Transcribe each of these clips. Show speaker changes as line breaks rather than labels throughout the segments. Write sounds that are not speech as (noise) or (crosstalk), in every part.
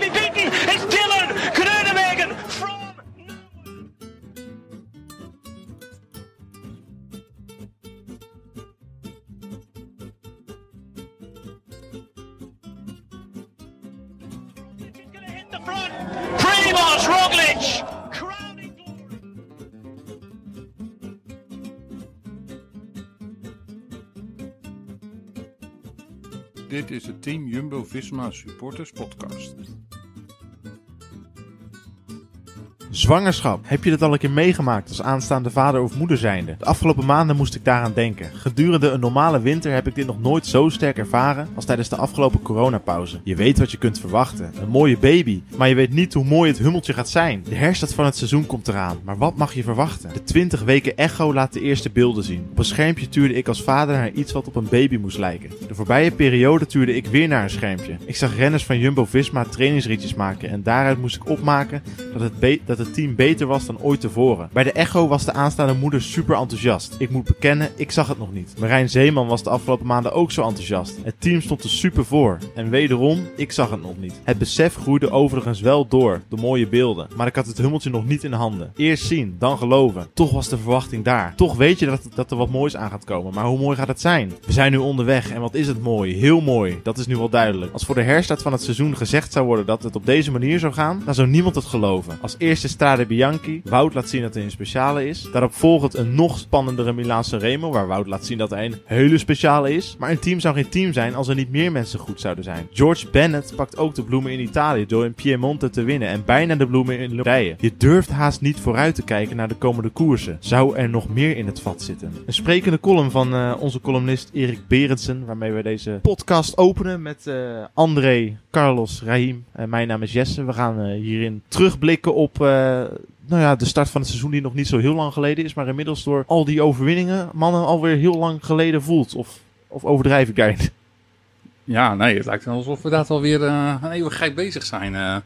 It's Dylan.
Dit is de Team Jumbo-Visma Supporters Podcast.
Zwangerschap. Heb je dat al een keer meegemaakt als aanstaande vader of moeder zijnde? De afgelopen maanden moest ik daaraan denken. Gedurende een normale winter heb ik dit nog nooit zo sterk ervaren als tijdens de afgelopen coronapauze. Je weet wat je kunt verwachten. Een mooie baby. Maar je weet niet hoe mooi het hummeltje gaat zijn. De herstart van het seizoen komt eraan. Maar wat mag je verwachten? De 20 weken echo laat de eerste beelden zien. Op een schermpje tuurde ik als vader naar iets wat op een baby moest lijken. De voorbije periode tuurde ik weer naar een schermpje. Ik zag renners van Jumbo-Visma trainingsritjes maken. En daaruit moest ik opmaken dat het, dat het team beter was dan ooit tevoren. Bij de Echo was de aanstaande moeder super enthousiast. Ik moet bekennen, ik zag het nog niet. Marijn Zeeman was de afgelopen maanden ook zo enthousiast. Het team stond er super voor. En wederom, ik zag het nog niet. Het besef groeide overigens wel door, de mooie beelden. Maar ik had het hummeltje nog niet in handen. Eerst zien, dan geloven. Toch was de verwachting daar. Toch weet je dat, er wat moois aan gaat komen. Maar hoe mooi gaat het zijn? We zijn nu onderweg en wat is het mooi. Heel mooi. Dat is nu wel duidelijk. Als voor de herstart van het seizoen gezegd zou worden dat het op deze manier zou gaan, dan zou niemand het geloven. Als eerste Strade Bianchi, Wout laat zien dat hij een speciale is. Daarop volgt een nog spannendere Milaanse Remo, waar Wout laat zien dat hij een hele speciale is. Maar een team zou geen team zijn als er niet meer mensen goed zouden zijn. George Bennett pakt ook de bloemen in Italië door in Piemonte te winnen en bijna de bloemen in Lombardije. Je durft haast niet vooruit te kijken naar de komende koersen. Zou er nog meer in het vat zitten? Een sprekende column van eh, onze columnist Erik Berendsen, waarmee we deze podcast openen met eh, André, Carlos, Rahim en mijn naam is Jesse. We gaan eh, hierin terugblikken op eh, nou ja, de start van het seizoen die nog niet zo heel lang geleden is, maar inmiddels door al die overwinningen mannen alweer heel lang geleden voelt. Of, of overdrijf ik?
Ja, nee, het lijkt wel alsof we dat alweer uh, een eeuwigheid bezig zijn. Uh,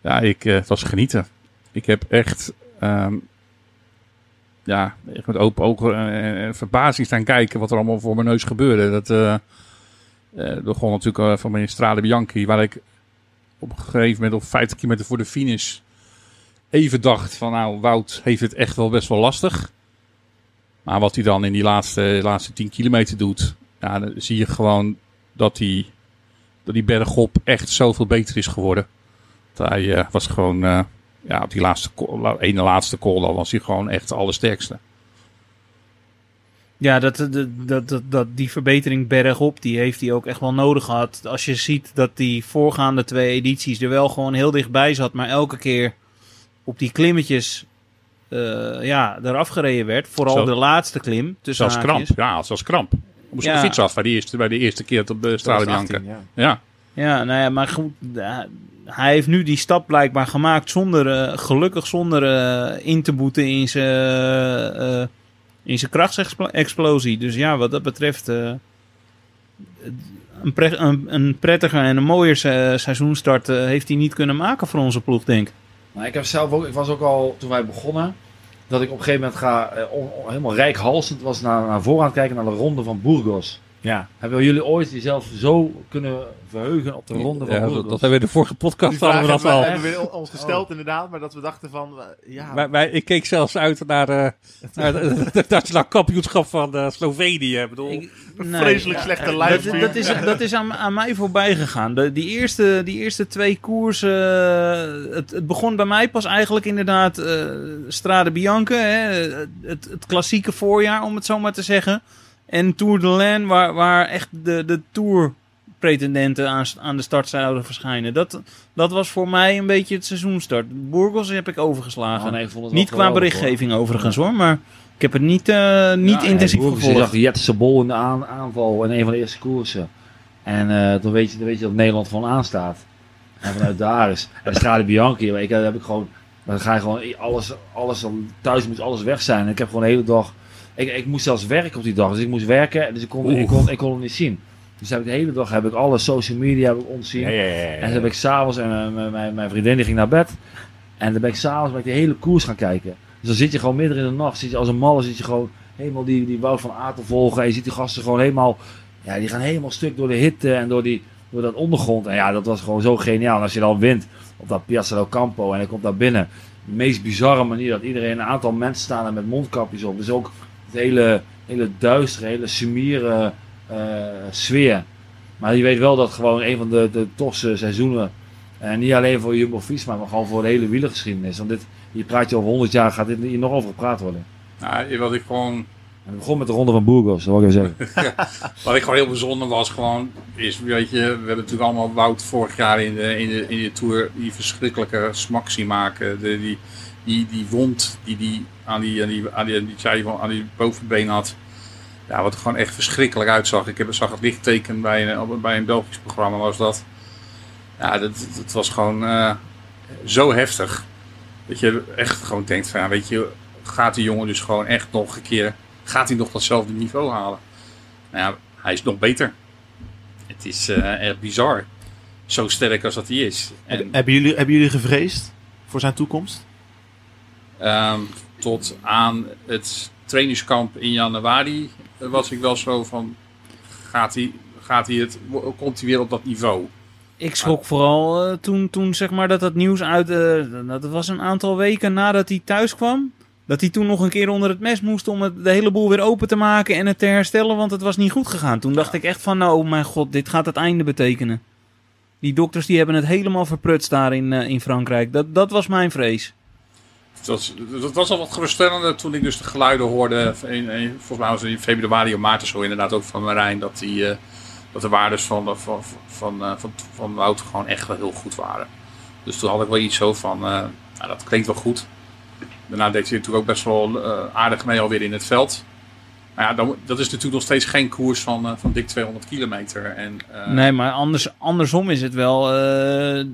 ja, ik, het was genieten. Ik heb echt, um, ja, echt met open ogen en verbazing staan kijken wat er allemaal voor mijn neus gebeurde. Dat begon natuurlijk van mijn Strade Bianchi, waar ik op een gegeven moment op 50 kilometer voor de finish even dacht van nou, Wout heeft het echt wel best wel lastig. Maar wat hij dan in die laatste, laatste 10 kilometer doet, ja, dan zie je gewoon dat die, dat die bergop echt zoveel beter is geworden. Dat hij uh, was gewoon, uh, ja, op die laatste, ene laatste call, dan was hij gewoon echt de allersterkste.
Ja, dat, dat, dat, dat, die verbetering bergop, die heeft hij ook echt wel nodig gehad. Als je ziet dat die voorgaande twee edities er wel gewoon heel dichtbij zat, maar elke keer op die klimmetjes uh, ja, eraf gereden werd. Vooral
Zo.
de laatste klim. Tussen
Zoals
haakjes.
kramp, ja, zoals kramp. Moest
Ja.
de fiets af bij de eerste, bij de eerste keer op de Bianca.
18, ja.
Ja.
Ja, nou ja, maar goed, eh, hij heeft nu die stap blijkbaar gemaakt zonder, eh, gelukkig zonder eh, in te boeten in zijn, eh, in zijn krachtsexplosie. Dus ja, wat dat betreft eh, een, pre- een, een prettige en een mooier se- seizoenstart eh, heeft hij niet kunnen maken voor onze ploeg, denk ik.
Nou, ik heb zelf ook, ik was ook al toen wij begonnen, dat ik op een gegeven moment ga, eh, on- on- helemaal rijkhalsend was naar, naar voren aan het kijken naar de ronde van Burgos.
Ja.
Hebben jullie ooit jezelf zo kunnen verheugen op de ronde van
Ja,
Burgos?
dat, dat hebben we de vorige podcast
Die
hadden we
vraag
dat al.
hebben we ons gesteld inderdaad, maar dat we dachten van, eh, ja,
wij- ik keek zelfs uit naar, eh, naar het nationaal kampioenschap van eh, Slovenië. Ik bedoel,
Ik-
een
nee.
vreselijk slechte livestream.
dat is, dat is aan, aan mij voorbij gegaan. De, die, eerste, die eerste twee koersen. het, het begon bij mij pas eigenlijk inderdaad. eh Strade Bianca. Hè, het, het klassieke voorjaar, om het zo maar te zeggen. En Tour de Lain, waar, waar echt de, de Tour pretendenten aan, aan de start zouden verschijnen. Dat, dat was voor mij een beetje het seizoenstart. Burgos heb ik overgeslagen.
Oh, nee, ik vond het
niet qua berichtgeving overigens hoor, maar ik heb het niet, eh, niet
Ja,
intensief gevolgd.
zag Jetse Bol in de aan- aanval in een van de eerste koersen. En eh, dan, weet je, dan weet je dat Nederland gewoon aanstaat. En vanuit daar is. (laughs) En Strade Bianchi, ik, daar heb ik gewoon. Dan ga je gewoon alles, alles, thuis moet alles weg zijn. En ik heb gewoon de hele dag. Ik, ik moest zelfs werken op die dag. Dus ik moest werken, dus ik kon, ik kon, ik kon het niet zien. Dus heb ik de hele dag heb ik alle social media heb ik ontzien.
Ja, ja, ja, ja.
En toen heb ik s'avonds, en eh, mijn- mijn, mijn vriendin die ging naar bed. En dan ben ik s'avonds ben ik de hele koers gaan kijken. Dus dan zit je gewoon midden in de nacht, zit je als een malle, zit je gewoon helemaal die, die Wout van Aert te volgen. En je ziet die gasten gewoon helemaal, ja, die gaan helemaal stuk door de hitte en door, die, door dat ondergrond. En ja, dat was gewoon zo geniaal. En als je dan wint op dat Piazza del Campo en hij komt daar binnen. De meest bizarre manier dat iedereen, een aantal mensen staan er met mondkapjes op. Dus ook het hele, hele duistere, hele sumiere eh, sfeer. Maar je weet wel dat gewoon een van de, de tofste seizoenen En niet alleen voor Jumbo-Visma, maar gewoon voor de hele wielergeschiedenis. Want dit, hier praat je over 100 jaar, gaat dit hier nog over gepraat worden.
Nou, wat ik gewoon
En begon met de Ronde van Burgos, dat wil ik even zeggen. (laughs)
Wat ik gewoon heel bijzonder was, gewoon, is, weet je, we hebben natuurlijk allemaal Wout vorig jaar in de, in de, in de Tour die verschrikkelijke smak zien maken. De, die, die, die wond die die aan die, aan die, aan die, aan die, van- aan die bovenbeen had. Ja, wat er gewoon echt verschrikkelijk uitzag. Ik heb, zag het lichtteken bij een, bij een Belgisch programma was dat. Ja, dat, dat was gewoon eh, zo heftig. Dat je echt gewoon denkt van, ja, weet je, gaat die jongen dus gewoon echt nog een keer, gaat hij nog datzelfde niveau halen? Nou ja, hij is nog beter. Het is eh, echt bizar. Zo sterk als dat hij is. En
Hebben jullie, hebben jullie gevreesd voor zijn toekomst?
Ehm, tot aan het trainingskamp in januari was ik wel zo van... Gaat hij, gaat hij het, komt hij weer op dat niveau?
Ik schrok vooral eh, toen, toen zeg maar dat dat nieuws uit... eh, dat was een aantal weken nadat hij thuis kwam. Dat hij toen nog een keer onder het mes moest om het, de hele boel weer open te maken en het te herstellen. Want het was niet goed gegaan. Toen dacht ik echt van, nou oh mijn god, dit gaat het einde betekenen. Die dokters die hebben het helemaal verprutst daar in, eh, in Frankrijk. Dat, dat was mijn vrees.
Was, dat was al wat geruststellender toen ik dus de geluiden hoorde. Volgens mij was het in februari of maart zo inderdaad ook van Marijn. Dat, die, eh, dat de waardes van, van, van, eh, van, van Wout gewoon echt wel heel goed waren. Dus toen had ik wel iets zo van, eh, nou, dat klinkt wel goed. Daarna deed hij natuurlijk ook best wel eh, aardig mee alweer in het veld. Maar ja, dan, dat is natuurlijk nog steeds geen koers van, eh, van dik 200 kilometer. En, eh,
Nee, maar anders, andersom is het wel. eh,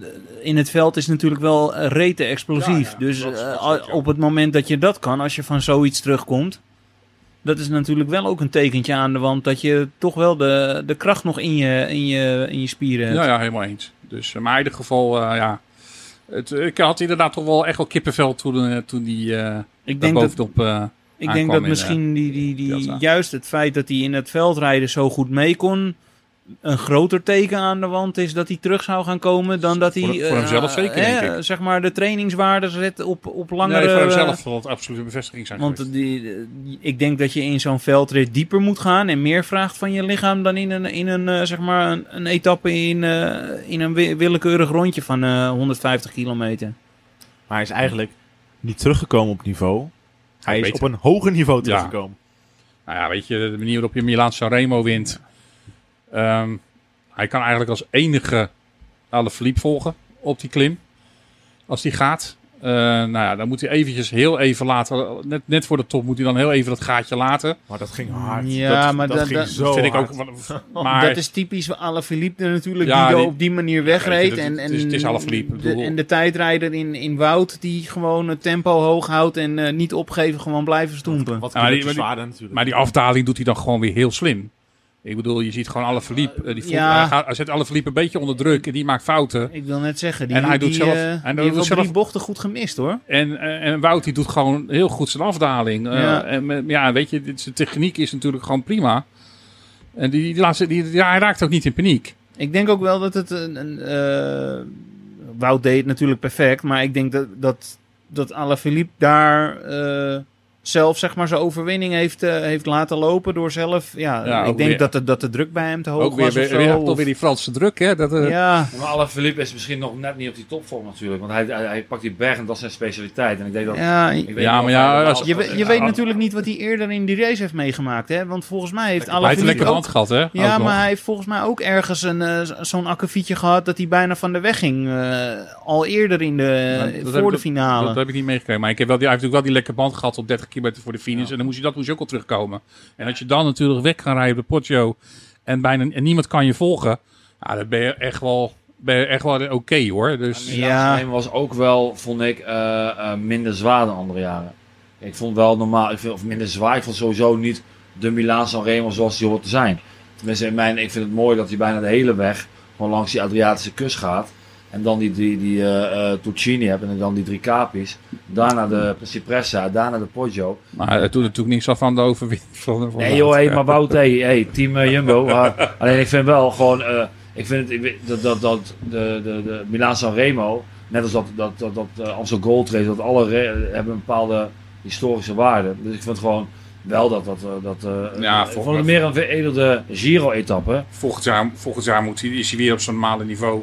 in het veld is natuurlijk wel eh, rete explosief.
Ja, ja,
dus
dat- dat
op het moment dat je dat kan, als je van zoiets terugkomt. Dat is natuurlijk wel ook een tekentje aan de wand dat je toch wel de, de kracht nog in je, in je, in je spieren hebt.
Ja, ja, helemaal eens. Dus, maar in ieder geval, ja. Het, ik had inderdaad toch wel echt wel kippenvel toen, toen die
ik
daar
denk dat,
bovenop... eh,
ik denk dat misschien die, die, die,
Delta.
juist het feit dat hij in het veldrijden zo goed mee kon. Een groter teken aan de wand is dat hij terug zou gaan komen dan dat hij.
Voor- voor hemzelf
eh,
zeker,
hè,
denk ik.
Zeg maar de trainingswaarde zet op, op langere.
nee, voor
eh,
hemzelf zal het absoluut een bevestiging zijn
Want
geweest.
die, die- ik denk dat je in zo'n veldrit dieper moet gaan en meer vraagt van je lichaam dan in een, in een, eh, zeg maar een, een etappe in, eh, in een wi- willekeurig rondje van eh, 150 kilometer.
Maar hij is eigenlijk niet teruggekomen op niveau. Hij is op een hoger niveau teruggekomen.
Nou ja, weet je, de manier waarop je Milaan Sanremo wint. ehm, hij kan eigenlijk als enige Alaphilippe volgen op die klim. Als die gaat. Eh, nou ja, dan moet hij eventjes heel even laten. Net, net voor de top moet hij dan heel even dat gaatje laten.
Maar dat ging hard.
Ja,
dat,
maar
dat
dat-
ging
dat-
zo
Dat vind ik ook. (laughs) (laughs) Maar
dat is typisch voor Alaphilippe natuurlijk,
Ja,
die,
die-
op die manier wegreed.
Ja,
en,
het
en,
is- het
de,
bedoel-
en de tijdrijder in, in Wout die gewoon het tempo hoog houdt en eh, niet opgeven, gewoon blijven stoempen.
Wat
Ja, maar die-
die,
maar die-
natuurlijk.
Maar die afdaling doet hij dan gewoon weer heel slim. Ik bedoel, je ziet gewoon Alaphilippe. eh, die voelt,
Ja.
hij, gaat, hij zet Alaphilippe een beetje onder druk en die maakt fouten.
Ik wil net zeggen, die,
En hij doet zelf-
eh,
en
die
hij doet zelf-
drie bochten goed gemist hoor.
En, eh, en Wout die doet gewoon heel goed zijn afdaling.
Ja.
en, ja, weet je, dit- zijn techniek is natuurlijk gewoon prima. En die, die laatste, die, ja, hij raakt ook niet in paniek.
Ik denk ook wel dat het een. een Wout deed natuurlijk perfect, maar ik denk dat, dat, dat Alaphilippe daar zelf zeg maar zijn overwinning heeft, eh, heeft laten lopen door zelf. Ja,
Ja,
ik denk
weer-
dat de, dat de druk bij hem te hoog
ook weer,
was.
weer,
of zo,
weer,
of-
toch weer die Franse druk, hè? Dat, eh,
ja,
Maar Alaphilippe is misschien nog net niet op die topvorm natuurlijk. Want hij, hij, hij pakt die berg en dat is zijn specialiteit. En ik denk dat...
ja,
ik weet
Ja, maar ja, als-
je, je weet natuurlijk niet wat hij eerder in die race heeft meegemaakt. Hè? Want volgens mij heeft
hij heeft een lekker gehad, hè?
Ja,
Ook nog.
maar hij heeft volgens mij ook ergens een, eh, zo'n akkefietje gehad dat hij bijna van de weg ging. eh, al eerder in de,
Maar dat heb
voor
ik-
de finale.
Dat heb ik niet meegekregen. Maar ik heb wel, die, hij heeft natuurlijk wel die lekker band gehad op 30 kilometer voor de finish. En dan moest je, dat moest je ook al terugkomen. En als je dan natuurlijk weg kan rijden op de Poggio en, bijna, en niemand kan je volgen. Ja, dan ben je echt wel, ben je echt wel oké hoor. Dus
Ja.
Ja. was ook wel, vond ik, eh, eh, minder zwaar dan andere jaren. Ik vond wel normaal, ik vind, of minder zwaar. Ik vond sowieso niet de Milaan San Remo zoals die hoort te zijn. Tenminste, in mijn, ik vind het mooi dat hij bijna de hele weg gewoon langs die Adriatische kust gaat. En dan die, die, die eh eh, Tuccini hebt en dan die drie Capis. Daarna de Cipressa, daarna de Poggio.
maar het doet natuurlijk niks af van de overwinning van,
Nee joh, hey, maar Wout, hey, hey, team eh, Jumbo. (laughs) alleen ik vind wel gewoon, eh, ik vind het, ik dat, dat, dat de, de, de Milaan San Remo, net als dat, dat, dat, dat eh, Amstel Gold Race, dat alle hebben een bepaalde historische waarde. Dus ik vind gewoon wel dat dat, eh, dat eh,
Ja,
ik
vol-
vond het meer een veredelde Giro-etappe.
Volgend jaar, volgend jaar moet hij, is hij weer op zijn normale niveau.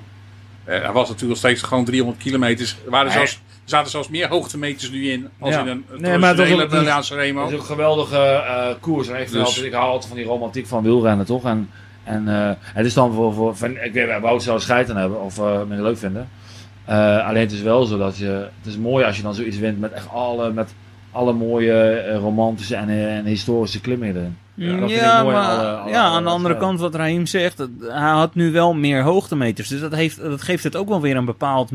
Eh, er was natuurlijk nog steeds gewoon 300 kilometers. Er, waren
Nee.
zelfs, er zaten zelfs meer hoogtemeters nu in als
Ja.
in een, een
Nee, maar dat is
Italiaanse Remo.
Dat is een geweldige eh, koers. En ik,
Dus-
altijd, ik hou altijd van die romantiek van wielrennen, toch? En, en eh, het is dan voor, voor van, ik weet, Wout zou er scheid aan hebben of uh, me leuk vinden. Alleen het is wel zo dat je, het is mooi als je dan zoiets wint met echt alle, met alle mooie romantische en, en historische klimmen erin.
Ja,
mooi
maar
aan alle- alle-
ja,
alle
aan de andere kant wat Raheem zegt, dat- hij had nu wel meer hoogtemeters. Dus dat, heeft, dat geeft het ook wel weer een bepaald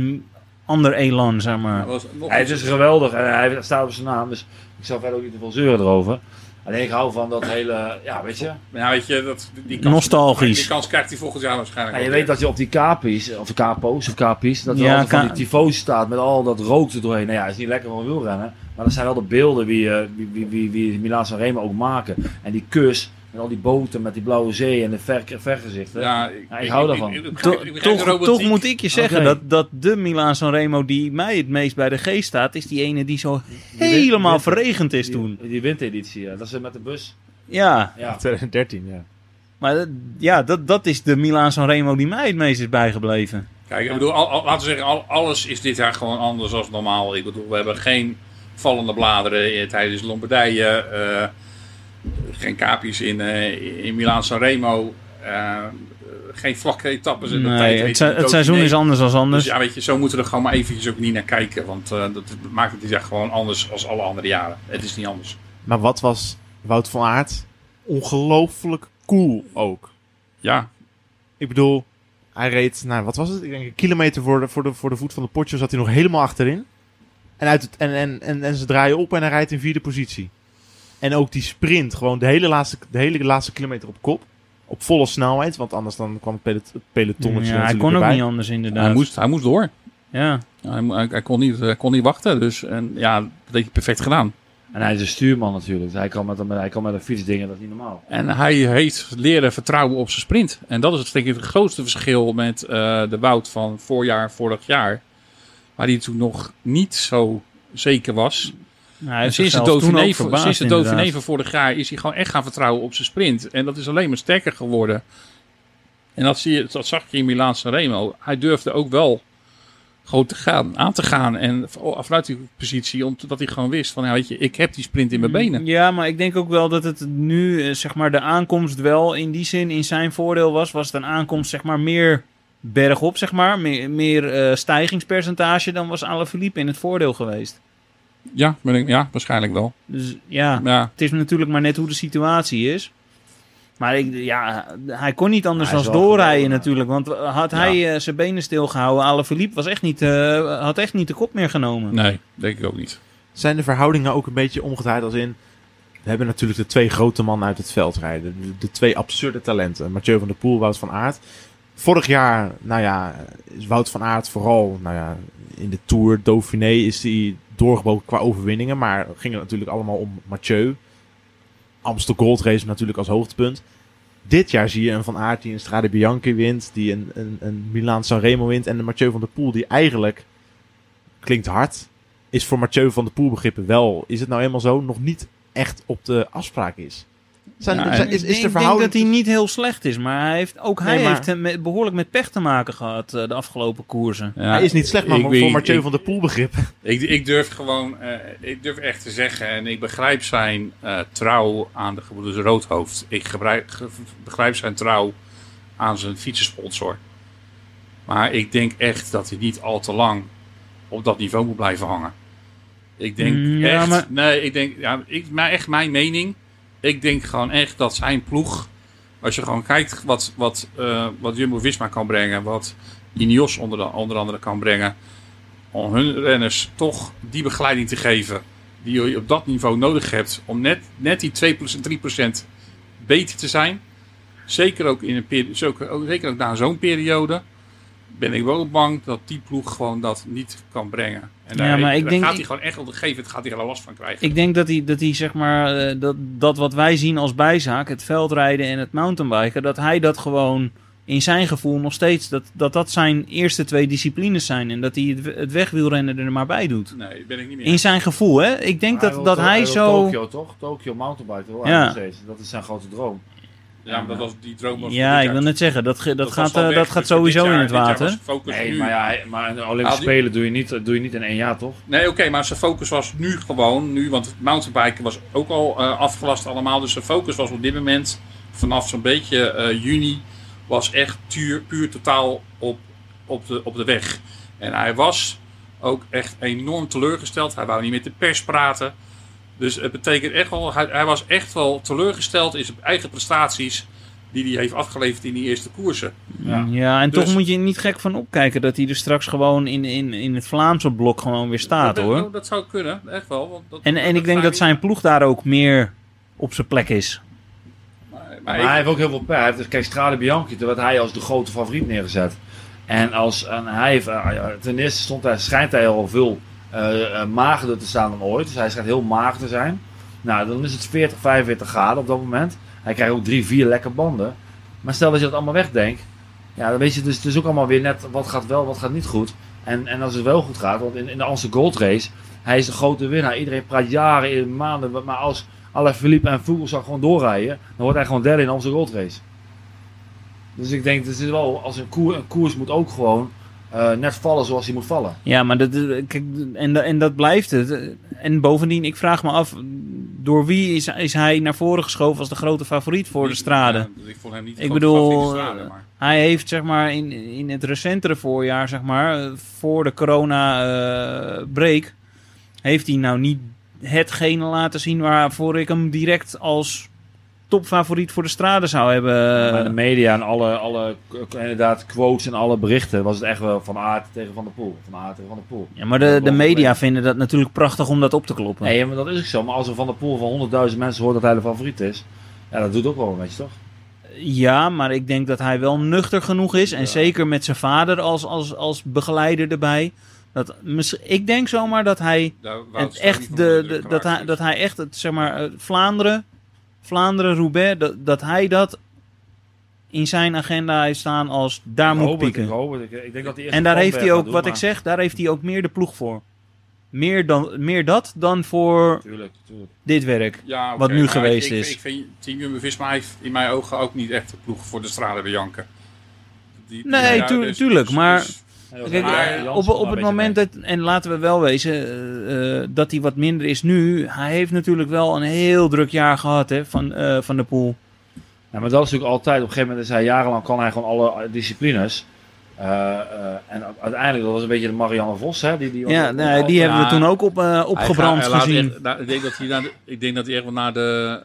ander elan, zeg maar.
Was
Hij is geweldig en hij staat op zijn naam, dus ik zal verder ook niet te veel zeuren erover. Alleen ik hou van dat hele, ja weet je.
ja, weet je, dat, die kans,
Nostalgisch.
Die kans krijgt hij volgend jaar waarschijnlijk
Ja, je weet dat je op die kapi's, of kapo's of kapi's, dat er
Ja,
altijd van die tifo's staat met al dat rook er doorheen. Nou ja, is niet lekker van wielrennen. Maar dat zijn wel de beelden wie, eh, wie, wie, wie, wie Milaan San Remo ook maken. En die kus, met al die boten met die blauwe zee en de ver, vergezichten.
Ja, ik,
Ja, ik hou daarvan.
ik- ik-
toch, toch moet ik je zeggen dat, dat de Milaan Sanremo die mij het meest bij de geest staat, is die ene die zo helemaal verregend is
die,
toen.
Die windeditie, ja. dat is met de bus.
Ja,
Ja.
2013, ja.
maar dat- ja, dat, dat is de Milaan Sanremo die mij het meest is bijgebleven.
Kijk, ik bedoel, al, al- laten we zeggen, al, alles is dit jaar gewoon anders dan normaal. Ik bedoel, we hebben geen vallende bladeren eh, tijdens Lombardije. eh, geen kapi's in, eh in Milaan Sanremo. eh geen vlakke etappes in de tijd.
Nee,
weet
het, se- seizoen is anders dan
Dus
anders.
ja, weet je, zo moeten we er gewoon maar eventjes ook niet naar kijken. Want eh, dat maakt het jaar gewoon anders als alle andere jaren. Het is niet anders.
Maar wat was Wout van Aert ongelooflijk cool ook.
Ja,
Ik bedoel, hij reed, nou wat was het? Ik denk een kilometer voor de, voor de, voor de voet van de potje zat hij nog helemaal achterin. En, uit het, en, en, en, en ze draaien op en hij rijdt in vierde positie. En ook die sprint, gewoon de hele laatste, de hele laatste kilometer op kop. Op volle snelheid, want anders dan kwam het, pelot, het pelotonnetje
Ja, hij kon ook niet anders inderdaad.
hij moest, hij moest door.
Ja.
Hij, mo- hij, hij kon, niet, hij kon niet wachten. Dus en, ja, dat heeft hij perfect gedaan.
En hij is een stuurman natuurlijk. Hij kan met, een- hij kan met een fiets dingen, dat is niet normaal.
En hij heeft leren vertrouwen op zijn sprint. En dat is het, denk ik het grootste verschil met eh, de Wout van voorjaar, vorig jaar. Waar hij toen nog niet zo zeker was.
Hij heeft
sinds Dauphiné,
verbaasd,
sinds de. Dauphiné van vorig jaar is hij gewoon echt gaan vertrouwen op zijn sprint. En dat is alleen maar sterker geworden. En dat, zie je, dat zag je in Milaan Sanremo. Hij durfde ook wel gewoon te gaan, aan te gaan. En vanuit die positie, omdat hij gewoon wist van, ja, weet je, ik heb die sprint in mijn benen.
Ja, maar ik denk ook wel dat het nu, eh, zeg maar, de aankomst wel in die zin in zijn voordeel was. Was het een aankomst, zeg maar, meer bergop, zeg maar. Meer, meer eh, stijgingspercentage dan was Alaphilippe in het voordeel geweest.
Ja, ben ik, ja waarschijnlijk wel.
Dus ja,
Ja,
het is natuurlijk maar net hoe de situatie is. Maar ik, ja, hij kon niet anders dan doorrijden natuurlijk. Want had hij eh, zijn benen stilgehouden, Alaphilippe was echt niet, eh, had echt niet de kop meer genomen.
nee, denk ik ook niet.
Zijn de verhoudingen ook een beetje omgedraaid als in... We hebben natuurlijk de twee grote mannen uit het veld rijden. De, de twee absurde talenten. Mathieu van der Poel, Wout van Aert. Vorig jaar, nou ja, is Wout van Aert vooral nou ja, in de Tour, Dauphiné, is hij doorgebroken qua overwinningen. Maar ging het natuurlijk allemaal om Mathieu. Amstel Gold Race natuurlijk als hoogtepunt. Dit jaar zie je een Van Aert die een Strade Bianchi wint, die een, een, een Milaan Sanremo wint. En een Mathieu van der Poel die eigenlijk, klinkt hard, is voor Mathieu van der Poel begrippen wel, is het nou eenmaal zo, nog niet echt op de afspraak is. Zijn, is,
ik
is
denk,
de verhouding...
dat hij niet heel slecht is, maar hij heeft, ook hij
Nee, maar-
heeft eh, met, behoorlijk met pech te maken gehad eh, de afgelopen koersen.
Ja,
hij is niet slecht, maar
ik
voor
weet-
Mathieu
ik-
van der Poel begrippen.
Ik, ik durf gewoon, eh, ik durf echt te zeggen, en ik begrijp zijn eh, trouw aan de gebroeders Roodhoofd. Ik gebruik, ge- begrijp zijn trouw aan zijn fietsensponsor. Maar ik denk echt dat hij niet al te lang op dat niveau moet blijven hangen. Ik denk
Mm, ja,
echt,
maar-
nee, ik denk, ja, ik, maar echt mijn mening. Ik denk gewoon echt dat zijn ploeg, als je gewoon kijkt wat, wat, eh, wat Jumbo-Visma kan brengen, wat Ineos onder, de, onder andere kan brengen, om hun renners toch die begeleiding te geven die je op dat niveau nodig hebt om net, net die 2 3% beter te zijn. Zeker ook, in een zeker ook na zo'n periode ben ik wel bang dat die ploeg gewoon dat niet kan brengen. En daar,
Ja, maar ik
daar
denk-
gaat hij gewoon echt op een gegeven moment gaat hij er last van krijgen.
Ik denk dat hij, dat hij zeg maar, eh, dat, dat wat wij zien als bijzaak, het veldrijden en het mountainbiken, dat hij dat gewoon in zijn gevoel nog steeds, dat dat, dat zijn eerste twee disciplines zijn. En dat hij het, het wegwielrennen er maar bij doet.
nee, ben ik niet meer.
In zijn gevoel, hè? Ik denk
Maar
dat,
wil
dat
to-
hij zo...
Tokio toch? Tokio mountainbiken
Ja.
hij. Dat is zijn grote droom.
Ja, maar dat was, die droom was
Ja, ik wil net zeggen, dat, ge- dat, gaat, eh,
weg.
dat
Dus
gaat
dit
sowieso
jaar-
in het water.
Nee,
nu-
maar, ja, maar een Olympische
Ah, die-
Spelen doe je, niet, doe je niet in één jaar, toch?
Nee, oké, maar zijn focus was nu gewoon, nu, want het mountainbiken was ook al eh, afgelast allemaal. Dus zijn focus was op dit moment, vanaf zo'n beetje eh, juni, was echt puur, puur totaal op, op, de, op de weg. En hij was ook echt enorm teleurgesteld. Hij wou niet met de pers praten. Dus het betekent echt wel, hij, hij was echt wel teleurgesteld in zijn eigen prestaties die hij heeft afgeleverd in die eerste koersen.
Ja.
Ja, en
Dus-
toch moet je er niet gek van opkijken dat hij er straks gewoon in, in, in het Vlaamse blok gewoon weer staat
dat,
hoor.
Dat, dat zou kunnen, echt wel. Want dat,
En, en ik denk dat zijn ploeg daar ook meer op zijn plek is.
Maar, maar
Maar
ik-
hij heeft ook heel veel pech. Hij heeft, kijk, Strade Bianchi, werd hij als de grote favoriet neergezet. En, als, en hij heeft, eh, ten eerste stond hij, schijnt hij al veel magerder te staan dan ooit. Dus hij schijnt heel mager te zijn. Nou, dan is het 40, 45 graden op dat moment. Hij krijgt ook drie, vier lekke banden. Maar stel dat je dat allemaal wegdenkt. Ja, dan weet je dus, het is ook allemaal weer net wat gaat wel, wat gaat niet goed. En, en als het wel goed gaat, want in, in de Amsterdam Gold Race, hij is de grote winnaar. Iedereen praat jaren, maanden, maar als Alaphilippe en Vogelsang gewoon doorrijden, dan wordt hij gewoon derde in de Amsterdam Gold Race. Dus ik denk, het is wel, als een, koer, een koers moet ook gewoon eh, net vallen zoals hij moet vallen.
Ja, maar dat, eh, kijk, en, en dat blijft het. En bovendien, ik vraag me af, door wie is, is hij naar voren geschoven als de grote favoriet voor de strade?
Ja, ik vond hem niet de
Ik bedoel,
favoriete strade,
eh,
maar-
Hij heeft zeg maar in, in het recentere voorjaar, zeg maar, eh, voor de corona-break, heeft hij nou niet hetgene laten zien waarvoor ik hem direct als topfavoriet voor de strade zou hebben.
Maar de media en alle, alle inderdaad, quotes en alle berichten was het echt wel van Aert tegen Van der Poel. Van Aert tegen Van der Poel.
Ja, maar de, de media vinden dat natuurlijk prachtig om dat op te kloppen.
Nee, maar dat is ook zo. Maar als er Van der Poel van 100.000 mensen hoort dat hij de favoriet is, ja, dat doet ook wel een beetje, toch?
Ja, maar ik denk dat hij wel nuchter genoeg is. En zeker met zijn vader als, als, als begeleider erbij. Dat, ik denk zomaar dat hij het
niet
echt de, de- dat, hij, dat hij echt het, zeg maar, eh, Vlaanderen, Vlaanderen, Roubaix, dat, dat hij dat in zijn agenda heeft staan als daar
Ik
moet
hoop het,
pieken.
ik hoop het. Ik, ik denk dat hij
En daar heeft hij ook, wat ik zeg, daar heeft hij ook meer de ploeg voor. Meer, dan, meer dat dan voor
Tuurlijk, tuurlijk.
dit werk.
Ja,
wat nu
Nou,
maar
geweest
ik,
is.
Ik, ik vind Team Jumbo-Visma heeft in mijn ogen ook niet echt de ploeg voor de strade Bianca. Die- die-
Nee,
ja,
tu-
dus-
tuurlijk,
dus-
maar-
dus-
Kijk, op, op het moment dat, en laten we wel wezen, eh, eh, dat hij wat minder is nu. Hij heeft natuurlijk wel een heel druk jaar gehad hè, van, eh, van de pool.
Ja, maar dat is natuurlijk altijd, op een gegeven moment is hij jarenlang, kan hij gewoon alle disciplines. Eh, eh, en uiteindelijk, dat was een beetje de Marianne Vos, hè? Die, die
Ja, nee, die hebben we toen ook op, opgebrand
Hij gaat- hij laat
gezien.
echt- nou, ik, denk dat hij de- ik denk dat hij echt wel naar de...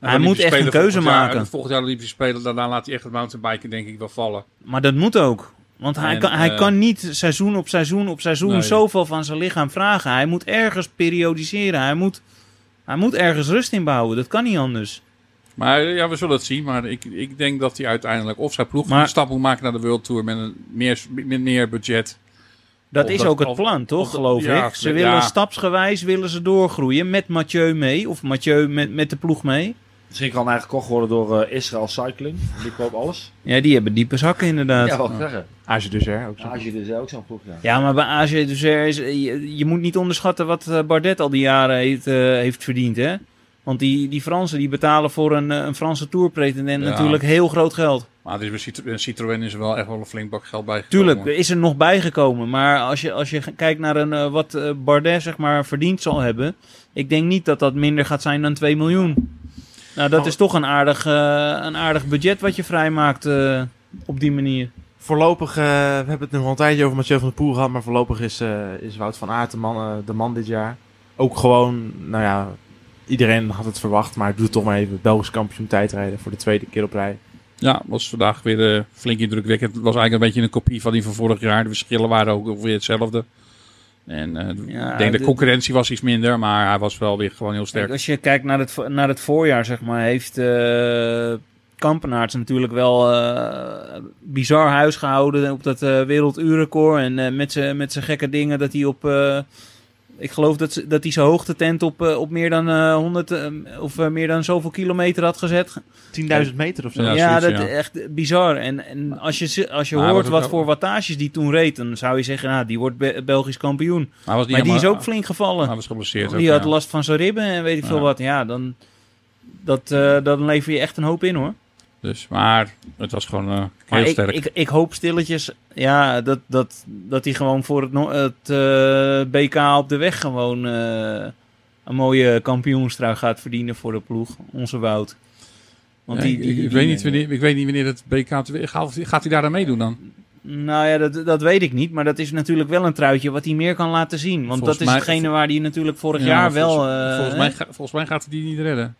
naar
Hij
de
moet echt een keuze
volgend jaar-
maken.
Volgend jaar de Olympische Spelen, daarna laat hij echt het mountainbiken denk ik wel vallen.
Maar dat moet ook. Want hij,
En,
kan, hij
eh,
kan niet seizoen op seizoen op seizoen
Nee.
zoveel van zijn lichaam vragen. Hij moet ergens periodiseren. Hij moet, hij moet ergens rust inbouwen. Dat kan niet anders.
Maar ja, we zullen het zien. Maar ik, ik denk dat hij uiteindelijk of zijn ploeg
Maar-
een stap moet maken naar de World Tour met een meer, met meer budget.
Dat is
dat-
ook het
of-
plan, toch?
of
geloof
ja,
ik. Ze
ja.
willen stapsgewijs willen ze doorgroeien met Mathieu mee. Of Mathieu met, met de ploeg mee.
Misschien kan hij gekocht worden door eh, Israël Cycling. Die koopt alles.
Ja, die hebben diepe zakken inderdaad.
Ja, wat zeggen.
Dus er ook zo.
Als je dus ook zo'n ploeg, ja.
maar bij AG Duzer is... Je, je moet niet onderschatten wat eh, Bardet al die jaren heeft, eh, heeft verdiend, hè? Want die, die Fransen die betalen voor een, eh, een Franse tourpretendent
Ja.
natuurlijk heel groot geld.
Maar er is bij Citro- Citroën is er wel echt wel een flink bak geld bij gekomen.
Tuurlijk, er is er nog bijgekomen. Maar als je, als je kijkt naar een, eh, wat eh, Bardet zeg maar, verdiend zal hebben... Ik denk niet dat dat minder gaat zijn dan 2 miljoen. Nou, dat
Oh.
is toch een aardig, eh, een aardig budget wat je vrijmaakt eh, op die manier.
Voorlopig, eh, we hebben het nog wel een tijdje over Mathieu van der Poel gehad, maar voorlopig is, eh, is Wout van Aert de man, de man dit jaar. Ook gewoon, nou ja, iedereen had het verwacht, maar doet toch maar even Belgisch kampioen tijdrijden voor de tweede keer op rij.
Ja, was vandaag weer flink indrukwekkend. Het was eigenlijk een beetje een kopie van die van vorig jaar. De verschillen waren ook ongeveer hetzelfde. En eh,
Ja,
ik denk de
de-
concurrentie was iets minder, maar hij was wel weer gewoon heel sterk.
als je kijkt naar het, naar het voorjaar, zeg maar, heeft Kampenaerts natuurlijk wel eh, bizar huis gehouden op dat werelduurrecord. En met zijn met zijn gekke dingen dat hij op... ik geloof dat, ze- dat hij zijn hoogtetent op, eh, op meer dan eh 100 eh, of meer dan zoveel kilometer had gezet.
10.000 meter of zo.
Ja,
Ja,
zoiets,
dat
ja.
is echt bizar. En, en als je, als je
Maar
hoort
ook
wat voor wattages die toen reed, dan zou je zeggen, nou, die wordt Be- Belgisch kampioen. Maar die is ook flink gevallen.
Hij was geblesseerd. ook,
Die had
ja.
last van zijn ribben en weet ik veel
Ja.
wat. Ja, dan, Dat, eh, dan lever je echt een hoop in hoor.
Dus, maar het was gewoon eh, heel
ik,
sterk.
ik, ik hoop stilletjes ja, dat, dat, dat hij gewoon voor het, het eh, BK op de weg gewoon eh, een mooie kampioenstrui gaat verdienen voor de ploeg. Onze Wout. Want
Ja,
die,
ik-
die,
ik,
die-
weet niet wanneer, ik weet niet wanneer het BK... op de weg- Gaat, gaat hij daar aan meedoen dan?
Nou ja, dat, dat weet ik niet. Maar dat is natuurlijk wel een truitje wat hij meer kan laten zien. Want
Volgens
dat is
mij-
hetgene waar hij natuurlijk vorig
Ja,
jaar wel...
volgens, mij, volgens mij gaat hij die niet redden.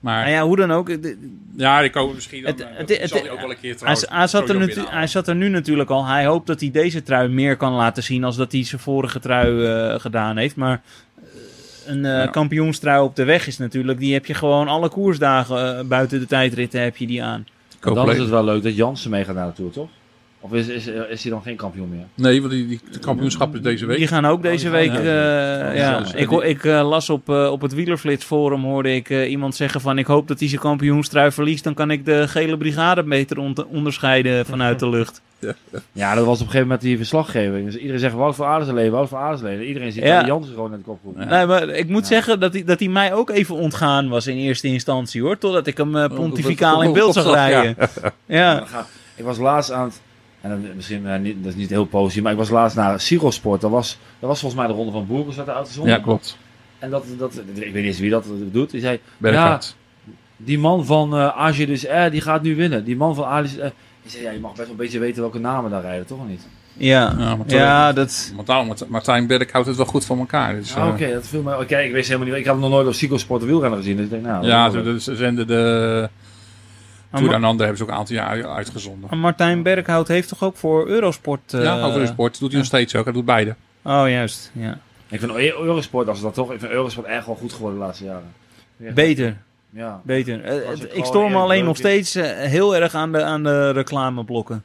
Maar
Nou ja, hoe dan ook. de-
ja, ik hoop misschien dan,
Het-
eh,
het-
dat
het-
zal hij ook wel een keer
Hij,
trouwens
hij, zat er hij zat er nu natuurlijk al. Hij hoopt dat hij deze trui meer kan laten zien als dat hij zijn vorige trui eh, gedaan heeft. Maar eh, een eh,
Ja.
kampioenstrui op de weg is natuurlijk, die heb je gewoon alle koersdagen buiten de tijdritten heb je die aan.
Dan is het wel leuk dat Jansen meegaat naar de Tour, toch? Of is, is, is hij dan geen kampioen meer?
Nee, want die, die de kampioenschap is deze week.
Die gaan ook deze
die
week. eh,
ja.
Ik, eh, las op, eh, op het Wielerflits forum hoorde ik iemand zeggen van ik hoop dat hij zijn kampioenstrui verliest. Dan kan ik de gele brigade beter onderscheiden vanuit de (laughs) lucht.
Ja, dat was op een gegeven moment die verslaggeving. Dus iedereen zegt Wout voor Aardesleden, Wout voor Aardesleden. Iedereen ziet
Ja.
ja. Jansen gewoon naar de kop.
Ja.
Nee, maar ik moet
Ja.
zeggen dat hij, dat hij mij ook even ontgaan was in eerste instantie hoor. Totdat ik hem
dat-
pontificaal in
dat-
beeld zag rijden. Ja.
Ik was laatst aan het... En dan, misschien eh, niet, dat is niet heel positief, maar ik was laatst naar Sirosport. Dat was, dat was volgens mij de ronde van Boerkens uit de auto zon.
Ja, klopt.
En dat, dat, ik weet niet eens wie dat doet. Die zei,
Berghout.
die man van eh AG dus eh, die gaat nu winnen. Die man van AG dus. Die zei, ja, je mag best wel een beetje weten welke namen daar rijden, toch of niet?
Ja.
Ja, maar
Ja, dat...
Martijn, Martijn- Martijn Berk houdt het wel goed voor elkaar. Dus,
Ah,
eh,
Oké, dat viel mij... Oké, ik wist helemaal niet... Ik had nog nooit op de wielrenner gezien. Dus ik denk, nou...
ja, ze zenden de
Maar
Tour aan Ander hebben ze ook een aantal jaar uitgezonden.
maar Martijn Berghout heeft toch ook voor Eurosport... eh,
ja, over de sport doet hij nog steeds ook. Hij doet beide.
Oh, juist. Ja.
Ik vind Eu- Eurosport, als dat toch... Ik vind Eurosport echt wel goed geworden de laatste jaren. Ja.
Beter,
Ja.
beter. Eh,
ik
stoor me alleen nog steeds eh, heel erg aan de, aan de reclameblokken.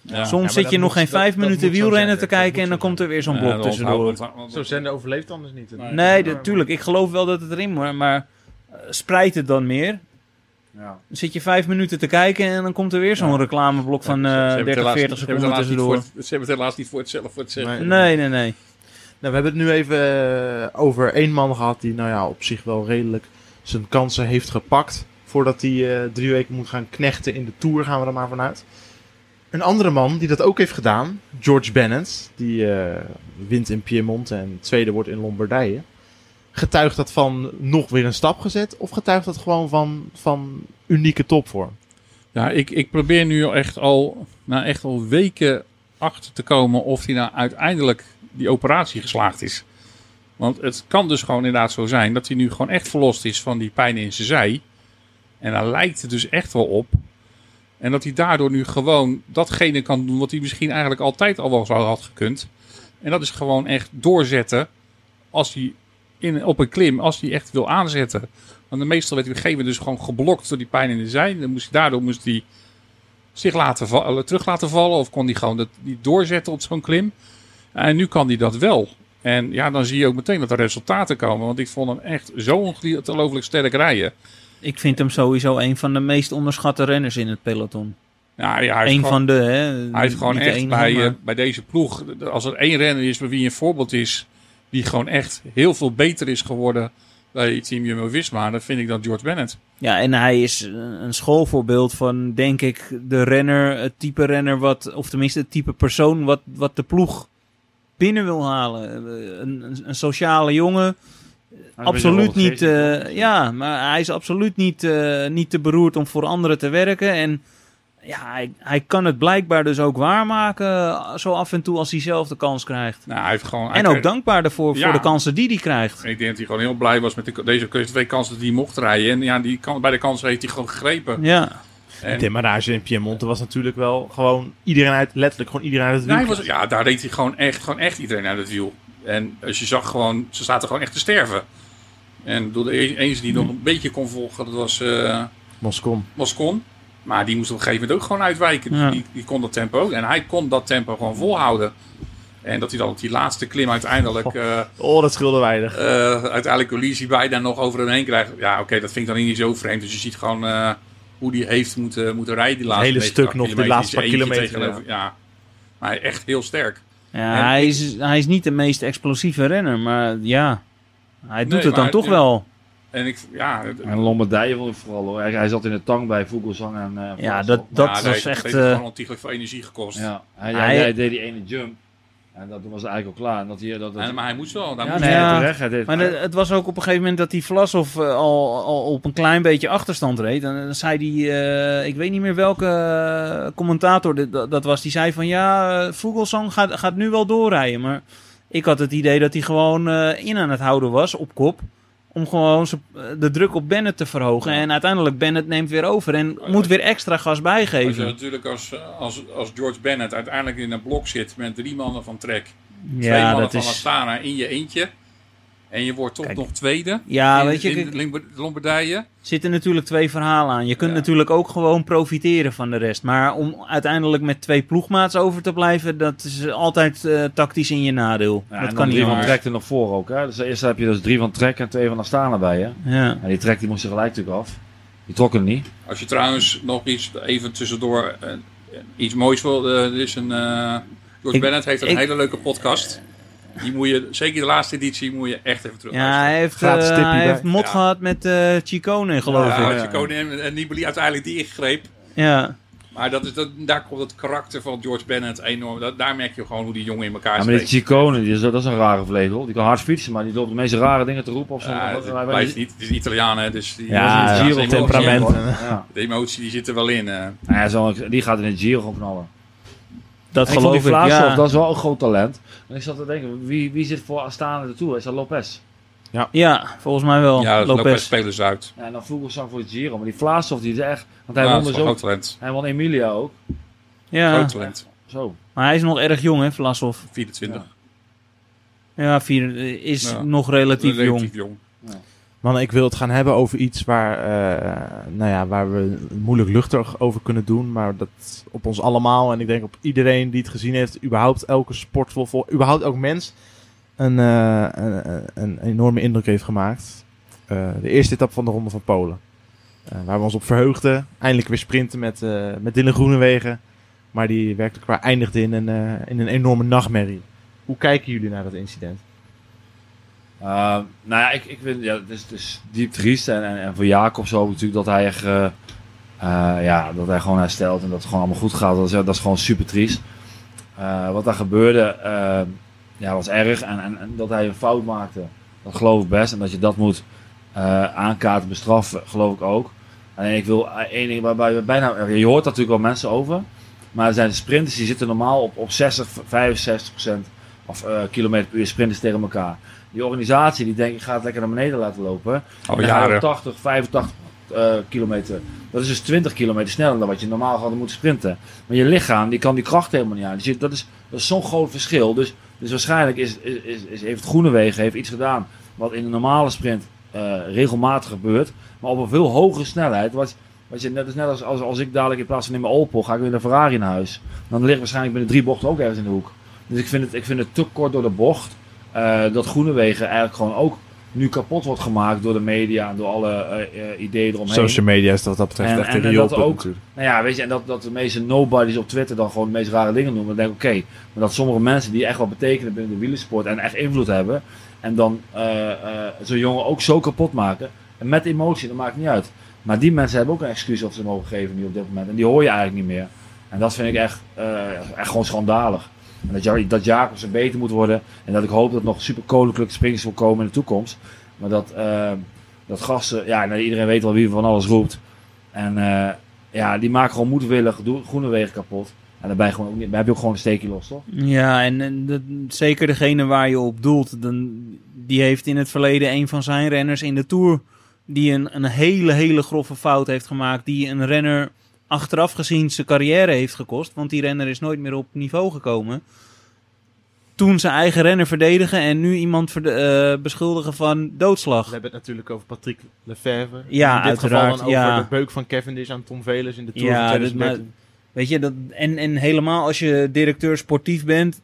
Ja.
Soms
maar
zit je nog
moet-
geen vijf
dat
minuten
zo
wielrennen
zijn,
te kijken en dan
zo
komt er weer zo'n blok tussendoor.
Zo'n zender overleeft anders niet.
Nee.
Nee, natuurlijk. Ik geloof wel dat het erin moet, maar eh, spreid het dan meer.
Ja.
Dan zit je vijf minuten te kijken en dan komt er weer zo'n
Ja.
reclameblok van eh
het
30,
helaas-
40
ze hebben
seconden
het helaas niet
tussendoor.
voor- Ze hebben het helaas niet voor het zelf voor het zeggen.
Nee.
Nee, nee, nee.
Nou, we hebben het nu even eh, over één man gehad die nou ja, op zich wel redelijk zijn kansen heeft gepakt. Voordat hij eh, drie weken moet gaan knechten in de Tour, gaan we er maar vanuit. Een andere man die dat ook heeft gedaan, George Bennett, die eh, wint in Piemonte en tweede wordt in Lombardije. Getuigt dat van nog weer een stap gezet of getuigt dat gewoon van, van unieke topvorm?
Ja, ik, ik probeer nu echt al, nou echt al weken achter te komen of hij nou uiteindelijk die operatie geslaagd is. Want het kan dus gewoon inderdaad zo zijn dat hij nu gewoon echt verlost is van die pijn in zijn zij. En daar lijkt het dus echt wel op. En dat hij daardoor nu gewoon datgene kan doen wat hij misschien eigenlijk altijd al wel zou had gekund. En dat is gewoon echt doorzetten als hij in, op een klim, als hij echt wil aanzetten. Want de meestal werd hij op een gegeven moment dus gewoon geblokt door die pijn in de zij. Dan moest hij, daardoor moest hij zich laten vallen, terug laten vallen. Of kon hij gewoon dat, die doorzetten op zo'n klim. En nu kan hij dat wel. En ja, dan zie je ook meteen dat er resultaten komen. Want ik vond hem echt zo ongelooflijk sterk rijden.
Ik vind hem sowieso een van de meest onderschatte renners in het peloton.
Ja, ja, hij
Een
gewoon,
van de, hè.
hij heeft gewoon
Niet
echt
enige,
bij,
maar-
eh, bij deze ploeg... Als er één renner is bij wie een voorbeeld is... die gewoon echt heel veel beter is geworden bij Team Jumbo-Visma... dan vind ik dat George Bennett.
Ja, en hij is een schoolvoorbeeld van, denk ik, de renner, het type renner wat, of tenminste het type persoon wat, wat de ploeg binnen wil halen. Een, een, een sociale jongen. Absoluut niet, eh, ja, maar hij is absoluut niet, eh, niet te beroerd om voor anderen te werken. En ja, hij, hij kan het blijkbaar dus ook waarmaken, eh, zo af en toe als hij zelf de kans krijgt.
Nou, hij heeft gewoon... hij
En ook
kreeg-
dankbaar daarvoor
Ja.
voor de kansen die hij krijgt.
Ik denk dat hij gewoon heel blij was met de, deze twee kansen die hij mocht rijden. En ja, die kan, bij de kansen heeft hij gewoon gegrepen.
Ja,
En,
De demarrage in Piemonte was natuurlijk wel gewoon iedereen uit, letterlijk gewoon iedereen uit het
Ja,
wiel.
was, ja, daar reed hij gewoon echt, gewoon echt iedereen uit het wiel. En als je zag gewoon, ze zaten gewoon echt te sterven. En door de e- eens die nog een beetje kon volgen, dat was eh
Moscon.
Moscon. Maar die moest op een gegeven moment ook gewoon uitwijken.
Ja.
Die, die kon dat tempo ook. En hij kon dat tempo gewoon volhouden. En dat hij dan op die laatste klim uiteindelijk... eh
Oh, dat scheelde weinig.
eh uiteindelijk Colisi bijna nog over hem heen krijgt. Ja, oké, dat vind ik dan niet zo vreemd. Dus je ziet gewoon eh, hoe die heeft moeten, moeten rijden. Die laatste
hele
90
stuk nog, die laatste paar kilometer,
ja. Maar echt heel sterk.
ja
En
hij, is, hij is niet de meest explosieve renner, maar ja, hij doet
Nee,
het dan toch wel.
En ik, ja, het-
En Lombardije vond ik vooral hoor. Hij, hij zat in de tang bij Vogelsang en eh,
Ja, dat, dat
ja,
was
heeft-
echt...
heeft
eh,
gewoon ontiegelijk veel energie gekost.
Ja, hij,
Hij-
hij, deed die ene jump. En dat was eigenlijk al klaar. En dat hij, dat, dat,
En, maar hij moest wel. Daar
ja,
moest
nee,
Ja.
terecht. Hij deed,
Maar het was ook op een gegeven moment dat die Vlasov eh, al, al op een klein beetje achterstand reed. En dan zei die, eh, ik weet niet meer welke commentator dit- dat, dat was, die zei van ja, Vogelsang gaat, gaat nu wel doorrijden. Maar ik had het idee dat hij gewoon eh, in aan het houden was op kop. Om gewoon eh, de druk op Bennett te verhogen. En uiteindelijk Bennett neemt weer over en moet weer extra gas
Als je
bijgeven.
natuurlijk als, als, als George Bennett uiteindelijk in een blok zit met drie mannen van Trek, twee mannen van
is...
Astana in je eentje. En je wordt toch
Kijk.
nog tweede
Ja,
in,
weet je,
in Lombardije.
zitten natuurlijk twee verhalen aan. Je kunt
Ja.
natuurlijk ook gewoon profiteren van de rest. Maar om uiteindelijk met twee ploegmaats over te blijven, dat is altijd eh, tactisch in je nadeel.
Ja,
dat
en
kan niet
drie van. Trek er nog voor ook. Hè? Dus eerst heb je dus drie van Trek en twee van Astana bij je.
Ja.
En die Trek die moest er gelijk natuurlijk af. Die trok hem niet.
Als je trouwens nog iets even tussendoor eh, iets moois wil, eh, er is een eh, George
Ik-
Bennett heeft een
ik-
hele leuke podcast. Die moet je, zeker de laatste editie, moet je echt even terug
ja, hij heeft, eh, hij heeft mot
Ja.
gehad met eh Chicone, geloof
Ja,
ik.
je koning en, en Nibali uiteindelijk die ingreep.
Ja.
Maar dat is, dat, daar komt het karakter van George Bennett enorm. Dat, daar merk je gewoon hoe die jongen in elkaar
Ja, maar die. Ciccone, die is, dat is een rare vlegel. Die kan hard fietsen, maar die loopt de meest rare dingen te roepen. Of zo.
Ja,
Dat-
het
hij-
blijft niet. Het is Italiaan, hè, dus die,
Ja,
Giro
temperament.
Ja.
De emotie die zit er wel in. eh.
Ja, zo, die gaat in het Giro gewoon knallen.
Dat
En
geloof ik,
Vlaasov,
ja.
dat is wel een groot talent. En ik zat te denken, wie, wie zit voor Astana ertoe? Is dat Lopez?
Ja, volgens mij wel.
ja, dat
Lopez.
Lopez spelers uit.
Ja, en dan Vogelsang voor het Giro. Maar die Vlaasov, die is echt... Want hij
Ja,
won dus
wel
ook...
groot talent.
Hij won Emilia ook.
Ja,
Groot talent.
Zo.
maar hij is nog erg jong, hè, Vlasov.
24.
Ja, vier, is
Ja.
nog relatief, jong.
Relatief jong.
Mannen, ik wil het gaan hebben over iets waar, eh, nou ja, waar we moeilijk luchtig over kunnen doen. Maar dat op ons allemaal en ik denk op iedereen die het gezien heeft, überhaupt elke sportvol, vol, überhaupt elk mens, een, eh, een, een enorme indruk heeft gemaakt. Eh, de eerste etappe van de Ronde van Polen. Waar we ons op verheugden. Eindelijk weer sprinten met, met Dylan Groenewegen. Maar die werkelijk waar eindigde in een, in een enorme nachtmerrie. Hoe kijken jullie naar dat incident?
Uh, nou ja, ik, ik vind ja, het is, diep triest. En, en, voor Jacob zo natuurlijk dat hij echt, eh, eh, ja, dat hij gewoon herstelt en dat het gewoon allemaal goed gaat. Dat is, dat is gewoon super triest. Eh, wat daar gebeurde, eh, ja, was erg. En, en, dat hij een fout maakte, dat geloof ik best. En dat je dat moet aankaarten, bestraffen, geloof ik ook. En ik wil één ding waarbij we bijna, je hoort natuurlijk wel mensen over. Maar er zijn sprinters die zitten normaal op, op 60, 65 procent of kilometer per uur sprinters tegen elkaar. Die organisatie die denkt, ik ga het lekker naar beneden laten lopen.
Al
En dan ga je op
jaren.
80, 85 eh, kilometer. Dat is dus 20 kilometer sneller dan wat je normaal had moeten sprinten. Maar je lichaam die kan die kracht helemaal niet aan. Dus dat is, dat is zo'n groot verschil. Dus, dus waarschijnlijk is, is, is, is, heeft Groenewegen heeft iets gedaan wat in een normale sprint eh, regelmatig gebeurt. Maar op een veel hogere snelheid. Wat, wat je, net, is net als, als, als ik dadelijk in plaats van in mijn Opel ga ik weer naar Ferrari naar huis. Dan ligt waarschijnlijk binnen drie bochten ook ergens in de hoek. Dus ik vind het, ik vind het te kort door de bocht. Eh, dat Groenewegen eigenlijk gewoon ook nu kapot wordt gemaakt door de media en door alle eh, eh, ideeën eromheen.
Social media is dat dat betreft
En-
echt
en-
een
en
riool
dat ook-
natuurlijk.
Nou ja, weet je, en dat, dat de meeste nobodies op Twitter dan gewoon de meest rare dingen noemen. Dan denk ik, oké, maar dat sommige mensen die echt wat betekenen binnen de wielersport en echt invloed hebben. En dan zo'n jongen ook zo kapot maken. En met emotie, dat maakt niet uit. Maar die mensen hebben ook een excuus of ze mogen geven nu op dit moment. En die hoor je eigenlijk niet meer. En dat vind ik echt, echt gewoon schandalig. En dat, dat Jacobsen beter moet worden. En dat ik hoop dat nog super koninklijke springers wil komen in de toekomst. Maar dat, eh, dat gasten, ja, iedereen weet wel wie van alles roept. En eh, ja, die maken gewoon moedwillig Groenewegen kapot. En daarbij gewoon heb je ook gewoon een steekje los, toch?
Ja, en, zeker degene waar je op doelt, dan, die heeft in het verleden een van zijn renners in de Tour... die een, een hele, hele grove fout heeft gemaakt... die een renner achteraf gezien zijn carrière heeft gekost. Want die renner is nooit meer op niveau gekomen. Toen zijn eigen renner verdedigen en nu iemand verde- eh, beschuldigen van doodslag.
We hebben het natuurlijk over Patrick Lefevre.
Ja,
in dit geval
uiteraard,
dan over
ja.
de beuk van Cavendish aan Tom Velers in de Tour
Ja,
van
dus
2013.
Weet je, dat, en, en helemaal als je directeur sportief bent.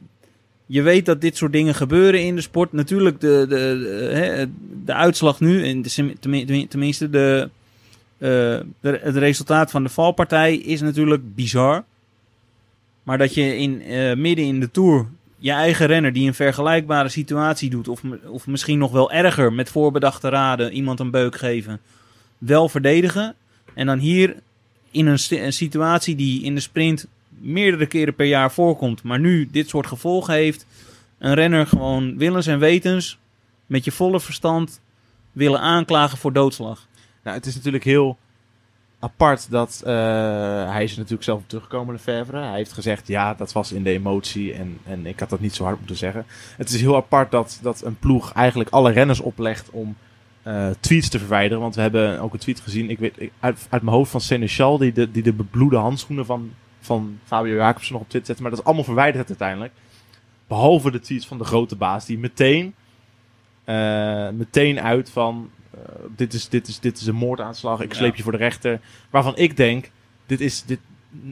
Je weet dat dit soort dingen gebeuren in de sport. Natuurlijk, de, de, de, de uitslag nu, en tenminste de, de, het resultaat van de valpartij is natuurlijk bizar. Maar dat je in, eh, midden in de tour je eigen renner die een vergelijkbare situatie doet, of, of misschien nog wel erger, met voorbedachte raden iemand een beuk geven, wel verdedigen. En dan hier in een, een situatie die in de sprint meerdere keren per jaar voorkomt, maar nu dit soort gevolgen heeft, een renner gewoon willens en wetens met je volle verstand willen aanklagen voor doodslag.
Nou, het is natuurlijk heel apart dat eh, hij is natuurlijk zelf op teruggekomen, Lefevre. Hij heeft gezegd, ja, dat was in de emotie en, en ik had dat niet zo hard moeten zeggen. Het is heel apart dat, dat een ploeg eigenlijk alle renners oplegt om eh, tweets te verwijderen. Want we hebben ook een tweet gezien, ik weet, uit, uit mijn hoofd van Seneschal, die de, die de bebloede handschoenen van, van Fabio Jacobsen nog op Twitter zette. Maar dat is allemaal verwijderd uiteindelijk. Behalve de tweets van de grote baas, die meteen, eh, meteen uit van... eh, dit, is, dit, is, dit is een moordaanslag, ik
Ja.
sleep je voor de rechter. Waarvan ik denk, dit is, dit,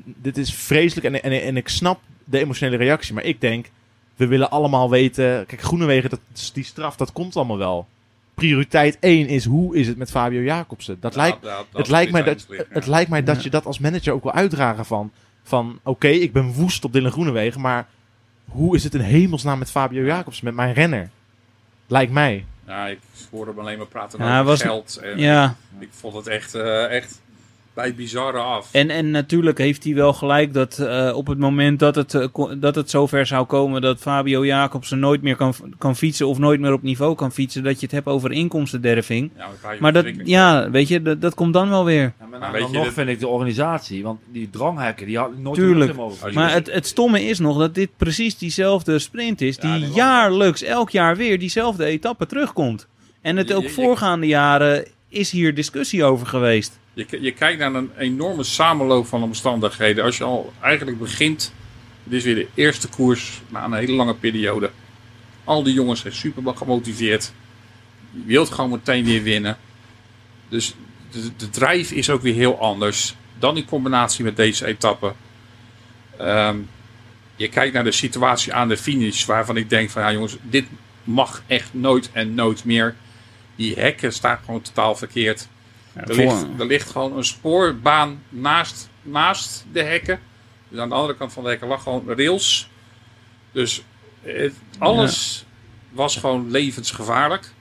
dit is vreselijk en, en, en ik snap de emotionele reactie. Maar ik denk, we willen allemaal weten... Kijk, Groenewegen, dat, die straf, dat komt allemaal wel. Prioriteit 1 is, hoe is het met Fabio Jacobsen? Dat lijkt,
Ja, dat- dat
het lijkt mij dat,
het liggen,
het
ja.
lijkt mij dat
Ja.
je dat als manager ook wil uitdragen van... Van, oké, ik ben woest op Dylan Groenewegen, maar... Hoe is het in hemelsnaam met Fabio Jacobsen, met mijn renner? Lijkt mij.
Ja, ik hoorde hem alleen maar praten
Ja,
over
was-
geld. En
Ja,
Ik vond het echt, eh, echt bij het bizarre af.
En, en natuurlijk heeft hij wel gelijk dat eh, op het moment dat het, eh, dat het zover zou komen dat Fabio Jacobsen nooit meer kan, kan fietsen of nooit meer op niveau kan fietsen, dat je het hebt over inkomstenderving.
ja,
Maar dat, ja, weet je, dat, dat komt dan wel weer.
Ja, maar
Maar
dan
weet je,
nog vind ik de organisatie, want die dranghekken, die had nooit
Tuurlijk.
mogen.
Maar
dus-
het, het stomme is nog dat dit precies diezelfde sprint is,
Ja,
die jaarlijks, elk jaar weer diezelfde etappe terugkomt. En het ook
je- je-
voorgaande jaren is hier discussie over geweest.
Je, je kijkt naar een enorme samenloop van omstandigheden. Als je al eigenlijk begint, dit is weer de eerste koers na een hele lange periode. Al die jongens zijn super gemotiveerd. Je wilt gewoon meteen weer winnen. Dus de, de drijf is ook weer heel anders. Dan in combinatie met deze etappe. Ehm, je kijkt naar de situatie aan de finish, waarvan ik denk van ja jongens, dit mag echt nooit en nooit meer. Die hekken staan gewoon totaal verkeerd. Er ligt, er ligt gewoon een spoorbaan naast, naast de hekken. Dus aan de andere kant van de hekken lag gewoon rails. Dus het, alles was gewoon levensgevaarlijk.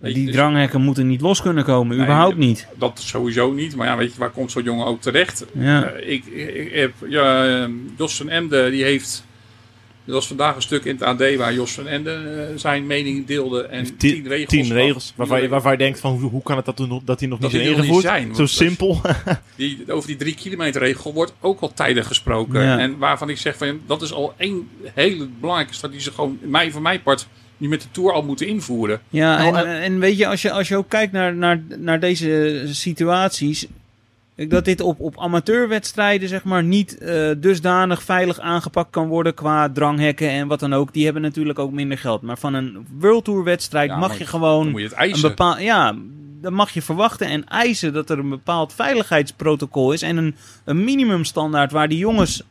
Je,
Die
dus
dranghekken moeten niet los kunnen komen,
Nee,
überhaupt niet.
Dat sowieso niet. Maar ja, weet je, waar komt zo'n jongen ook terecht?
Ja.
Eh, ik, ik, heb, ja, eh, Jos van Emden, die heeft... Er was vandaag een stuk in het AD waar Jos van Emden eh, zijn mening deelde. En
Tien,
tien regels.
tien regels waarvan, je, waarvan je denkt van hoe, hoe kan het dat, dat die nog
Dat
niet
die
ingevoerd?
zijn,
Zo simpel. (laughs)
Die, over die drie kilometer regel wordt ook al tijden gesproken.
Ja.
En waarvan ik zeg van dat is al één hele belangrijke stap die ze gewoon mij, voor mijn part nu met de Tour al moeten invoeren.
Ja,
Nou,
en, en weet je, als je, als je ook kijkt naar, naar, naar deze situaties. Ik- Dat dit op, op amateurwedstrijden zeg maar niet eh, dusdanig veilig aangepakt kan worden qua dranghekken en wat dan ook. Die hebben natuurlijk ook minder geld. Maar van een World Tour wedstrijd
Ja,
mag je gewoon
moet je het
een bepaald... Ja, dan mag je verwachten en eisen dat er een bepaald veiligheidsprotocol is. En een, een minimumstandaard waar die jongens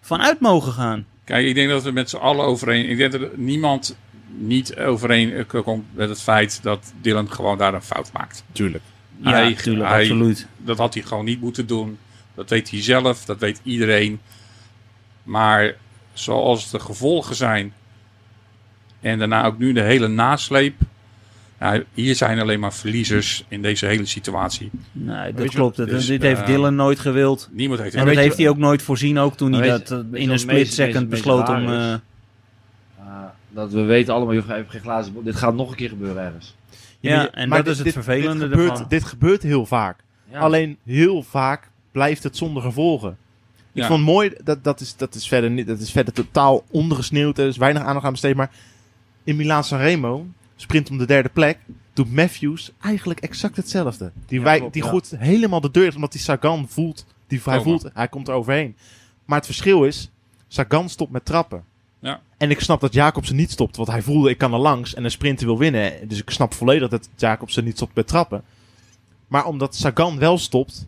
vanuit mogen gaan.
Kijk, ik denk dat we met z'n allen overeen. Ik denk dat er niemand niet overeen eh, komt met het feit dat Dylan gewoon daar een fout maakt.
Tuurlijk.
Ja,
Hij- hij-
absoluut.
Dat had hij gewoon niet moeten doen. Dat weet hij zelf, dat weet iedereen. Maar zoals de gevolgen zijn. En daarna ook nu de hele nasleep. Ja, hier zijn alleen maar verliezers in deze hele situatie.
Nee, dat klopt. Dat-
dus,
dit heeft
eh,
Dylan nooit gewild.
Niemand heeft
En
het.
dat heeft hij ook nooit voorzien, ook toen hij dat
je-
eh,
weet je
in een
meest-
split second
meest-
besloot
meest
om... eh,
dat we weten allemaal, je hebt geen glazen. Dit gaat nog een keer gebeuren ergens.
Ja, en
maar
dat
dit-
is het vervelende
Dit gebeurt,
ervan.
dit gebeurt heel vaak.
Ja.
Alleen heel vaak blijft het zonder gevolgen. Ik
Ja.
vond mooi, dat, dat, is, dat, is verder niet, dat is verder totaal ondergesneeuwd. Er is weinig aandacht aan besteed. Maar in Milaan Sanremo, sprint om de derde plek, doet Matthews eigenlijk exact hetzelfde. Die,
Ja,
wij,
klopt,
die gooit helemaal de deur, omdat die Sagan voelt. Die, hij voelt, hij komt er overheen. Maar het verschil is, Sagan stopt met trappen.
Ja.
En ik snap dat Jacobsen niet stopt, want hij voelde ik kan er langs en een sprinter wil winnen. Dus ik snap volledig dat Jacobsen niet stopt met trappen. Maar omdat Sagan wel stopt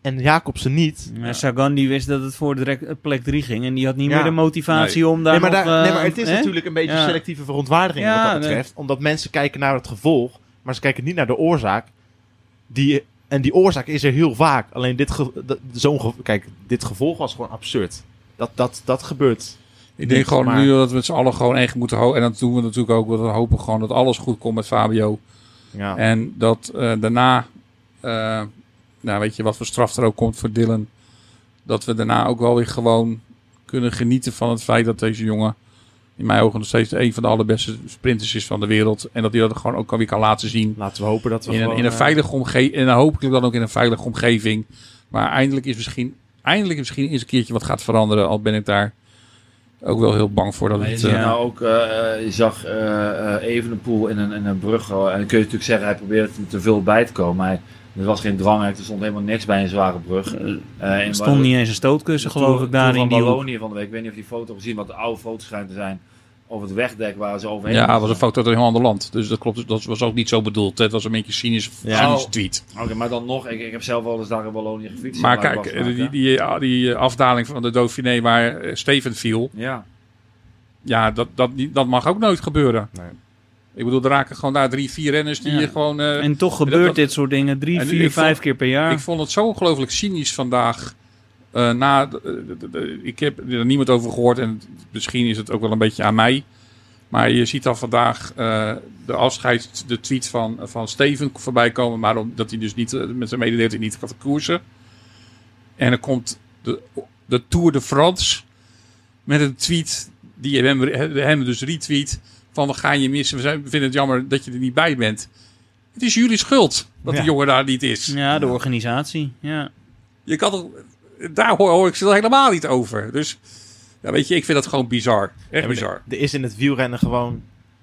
en Jacobsen niet,
Ja, Sagan die wist dat het voor direct, eh, plek 3 ging. En die had niet
Ja.
meer de motivatie om daar
nee, maar,
nog...
daar- nee,
eh,
maar het is
hè?
natuurlijk een beetje
Ja.
selectieve verontwaardiging
Ja,
wat dat
nee.
betreft. Omdat mensen kijken naar het gevolg, maar ze kijken niet naar de oorzaak. Die, en die oorzaak is er heel vaak. Alleen dit, ge, dat- zo'n ge- kijk, dit gevolg was gewoon absurd. Dat, dat, dat gebeurt.
Ik denk gewoon
Maar-
nu dat we met z'n allen gewoon echt moeten houden. En dat doen we natuurlijk ook. Want we hopen gewoon dat alles goed komt met Fabio.
Ja.
En dat eh, daarna, eh, nou weet je wat voor straf er ook komt voor Dylan. Dat we daarna ook wel weer gewoon kunnen genieten van het feit dat deze jongen in mijn ogen nog steeds een van de allerbeste sprinters is van de wereld. En dat hij dat gewoon ook weer kan laten zien.
Laten we hopen dat we
In een,
gewoon,
in een
eh,
veilige omgeving. En hopelijk dan ook in een veilige omgeving. Maar eindelijk is misschien, eindelijk is misschien eens een keertje wat gaat veranderen. Al ben ik daar ook wel heel bang voor dat
Maar je
het...
ziet
eh,
nou ook, eh, eh, je zag eh eh Evenepoel in een, in een brug. en dan kun je natuurlijk zeggen, hij probeerde er te veel bij te komen. Maar er was geen drang, er stond helemaal niks bij een zware brug. Eh,
Er stond niet eens een stootkussen, geloof ik, daar in die hoek.
Wallonië van de week. Ik weet niet of je die foto gezien, wat de oude foto's schijnt te zijn. Over het wegdek waar ze overheen
ja, het was een foto uit een heel ander land. Dus dat klopt. Dat was ook niet zo bedoeld. Het was een beetje een cynisch,
Ja.
cynische
Oh.
tweet.
Oké, maar dan nog, ik, ik heb zelf wel eens daar in Wallonië gefietst.
Maar kijk,
was
die, die, die, die afdaling van de Dauphiné waar eh, Steven viel.
Ja.
Ja, dat, dat, die- dat mag ook nooit gebeuren.
Nee.
Ik bedoel, er raken gewoon daar drie, vier renners die
Ja.
je gewoon... eh,
En toch gebeurt
dat-
dit soort dingen drie, vier,
ik
vijf
vond-
keer per jaar.
Ik vond het zo ongelooflijk cynisch vandaag. Eh, na, de- de- de- de- ik heb er niemand over gehoord en misschien is het ook wel een beetje aan mij. Maar je ziet al vandaag eh, de afscheid, de tweet van, van Steven voorbij komen. Maar omdat hij dus niet eh, met zijn mededeling niet gaat koersen. En dan komt de, de Tour de France met een tweet die hem, hem dus retweet. Van we gaan je missen, we, zijn, we vinden het jammer dat je er niet bij bent. Het is jullie schuld dat
Ja.
die jongen daar niet is.
Ja, de organisatie. Ja.
Je kan toch, daar hoor, hoor ik ze helemaal niet over. Dus ja, weet je, ik vind dat gewoon bizar. Echt bizar.
Er is in het wielrennen gewoon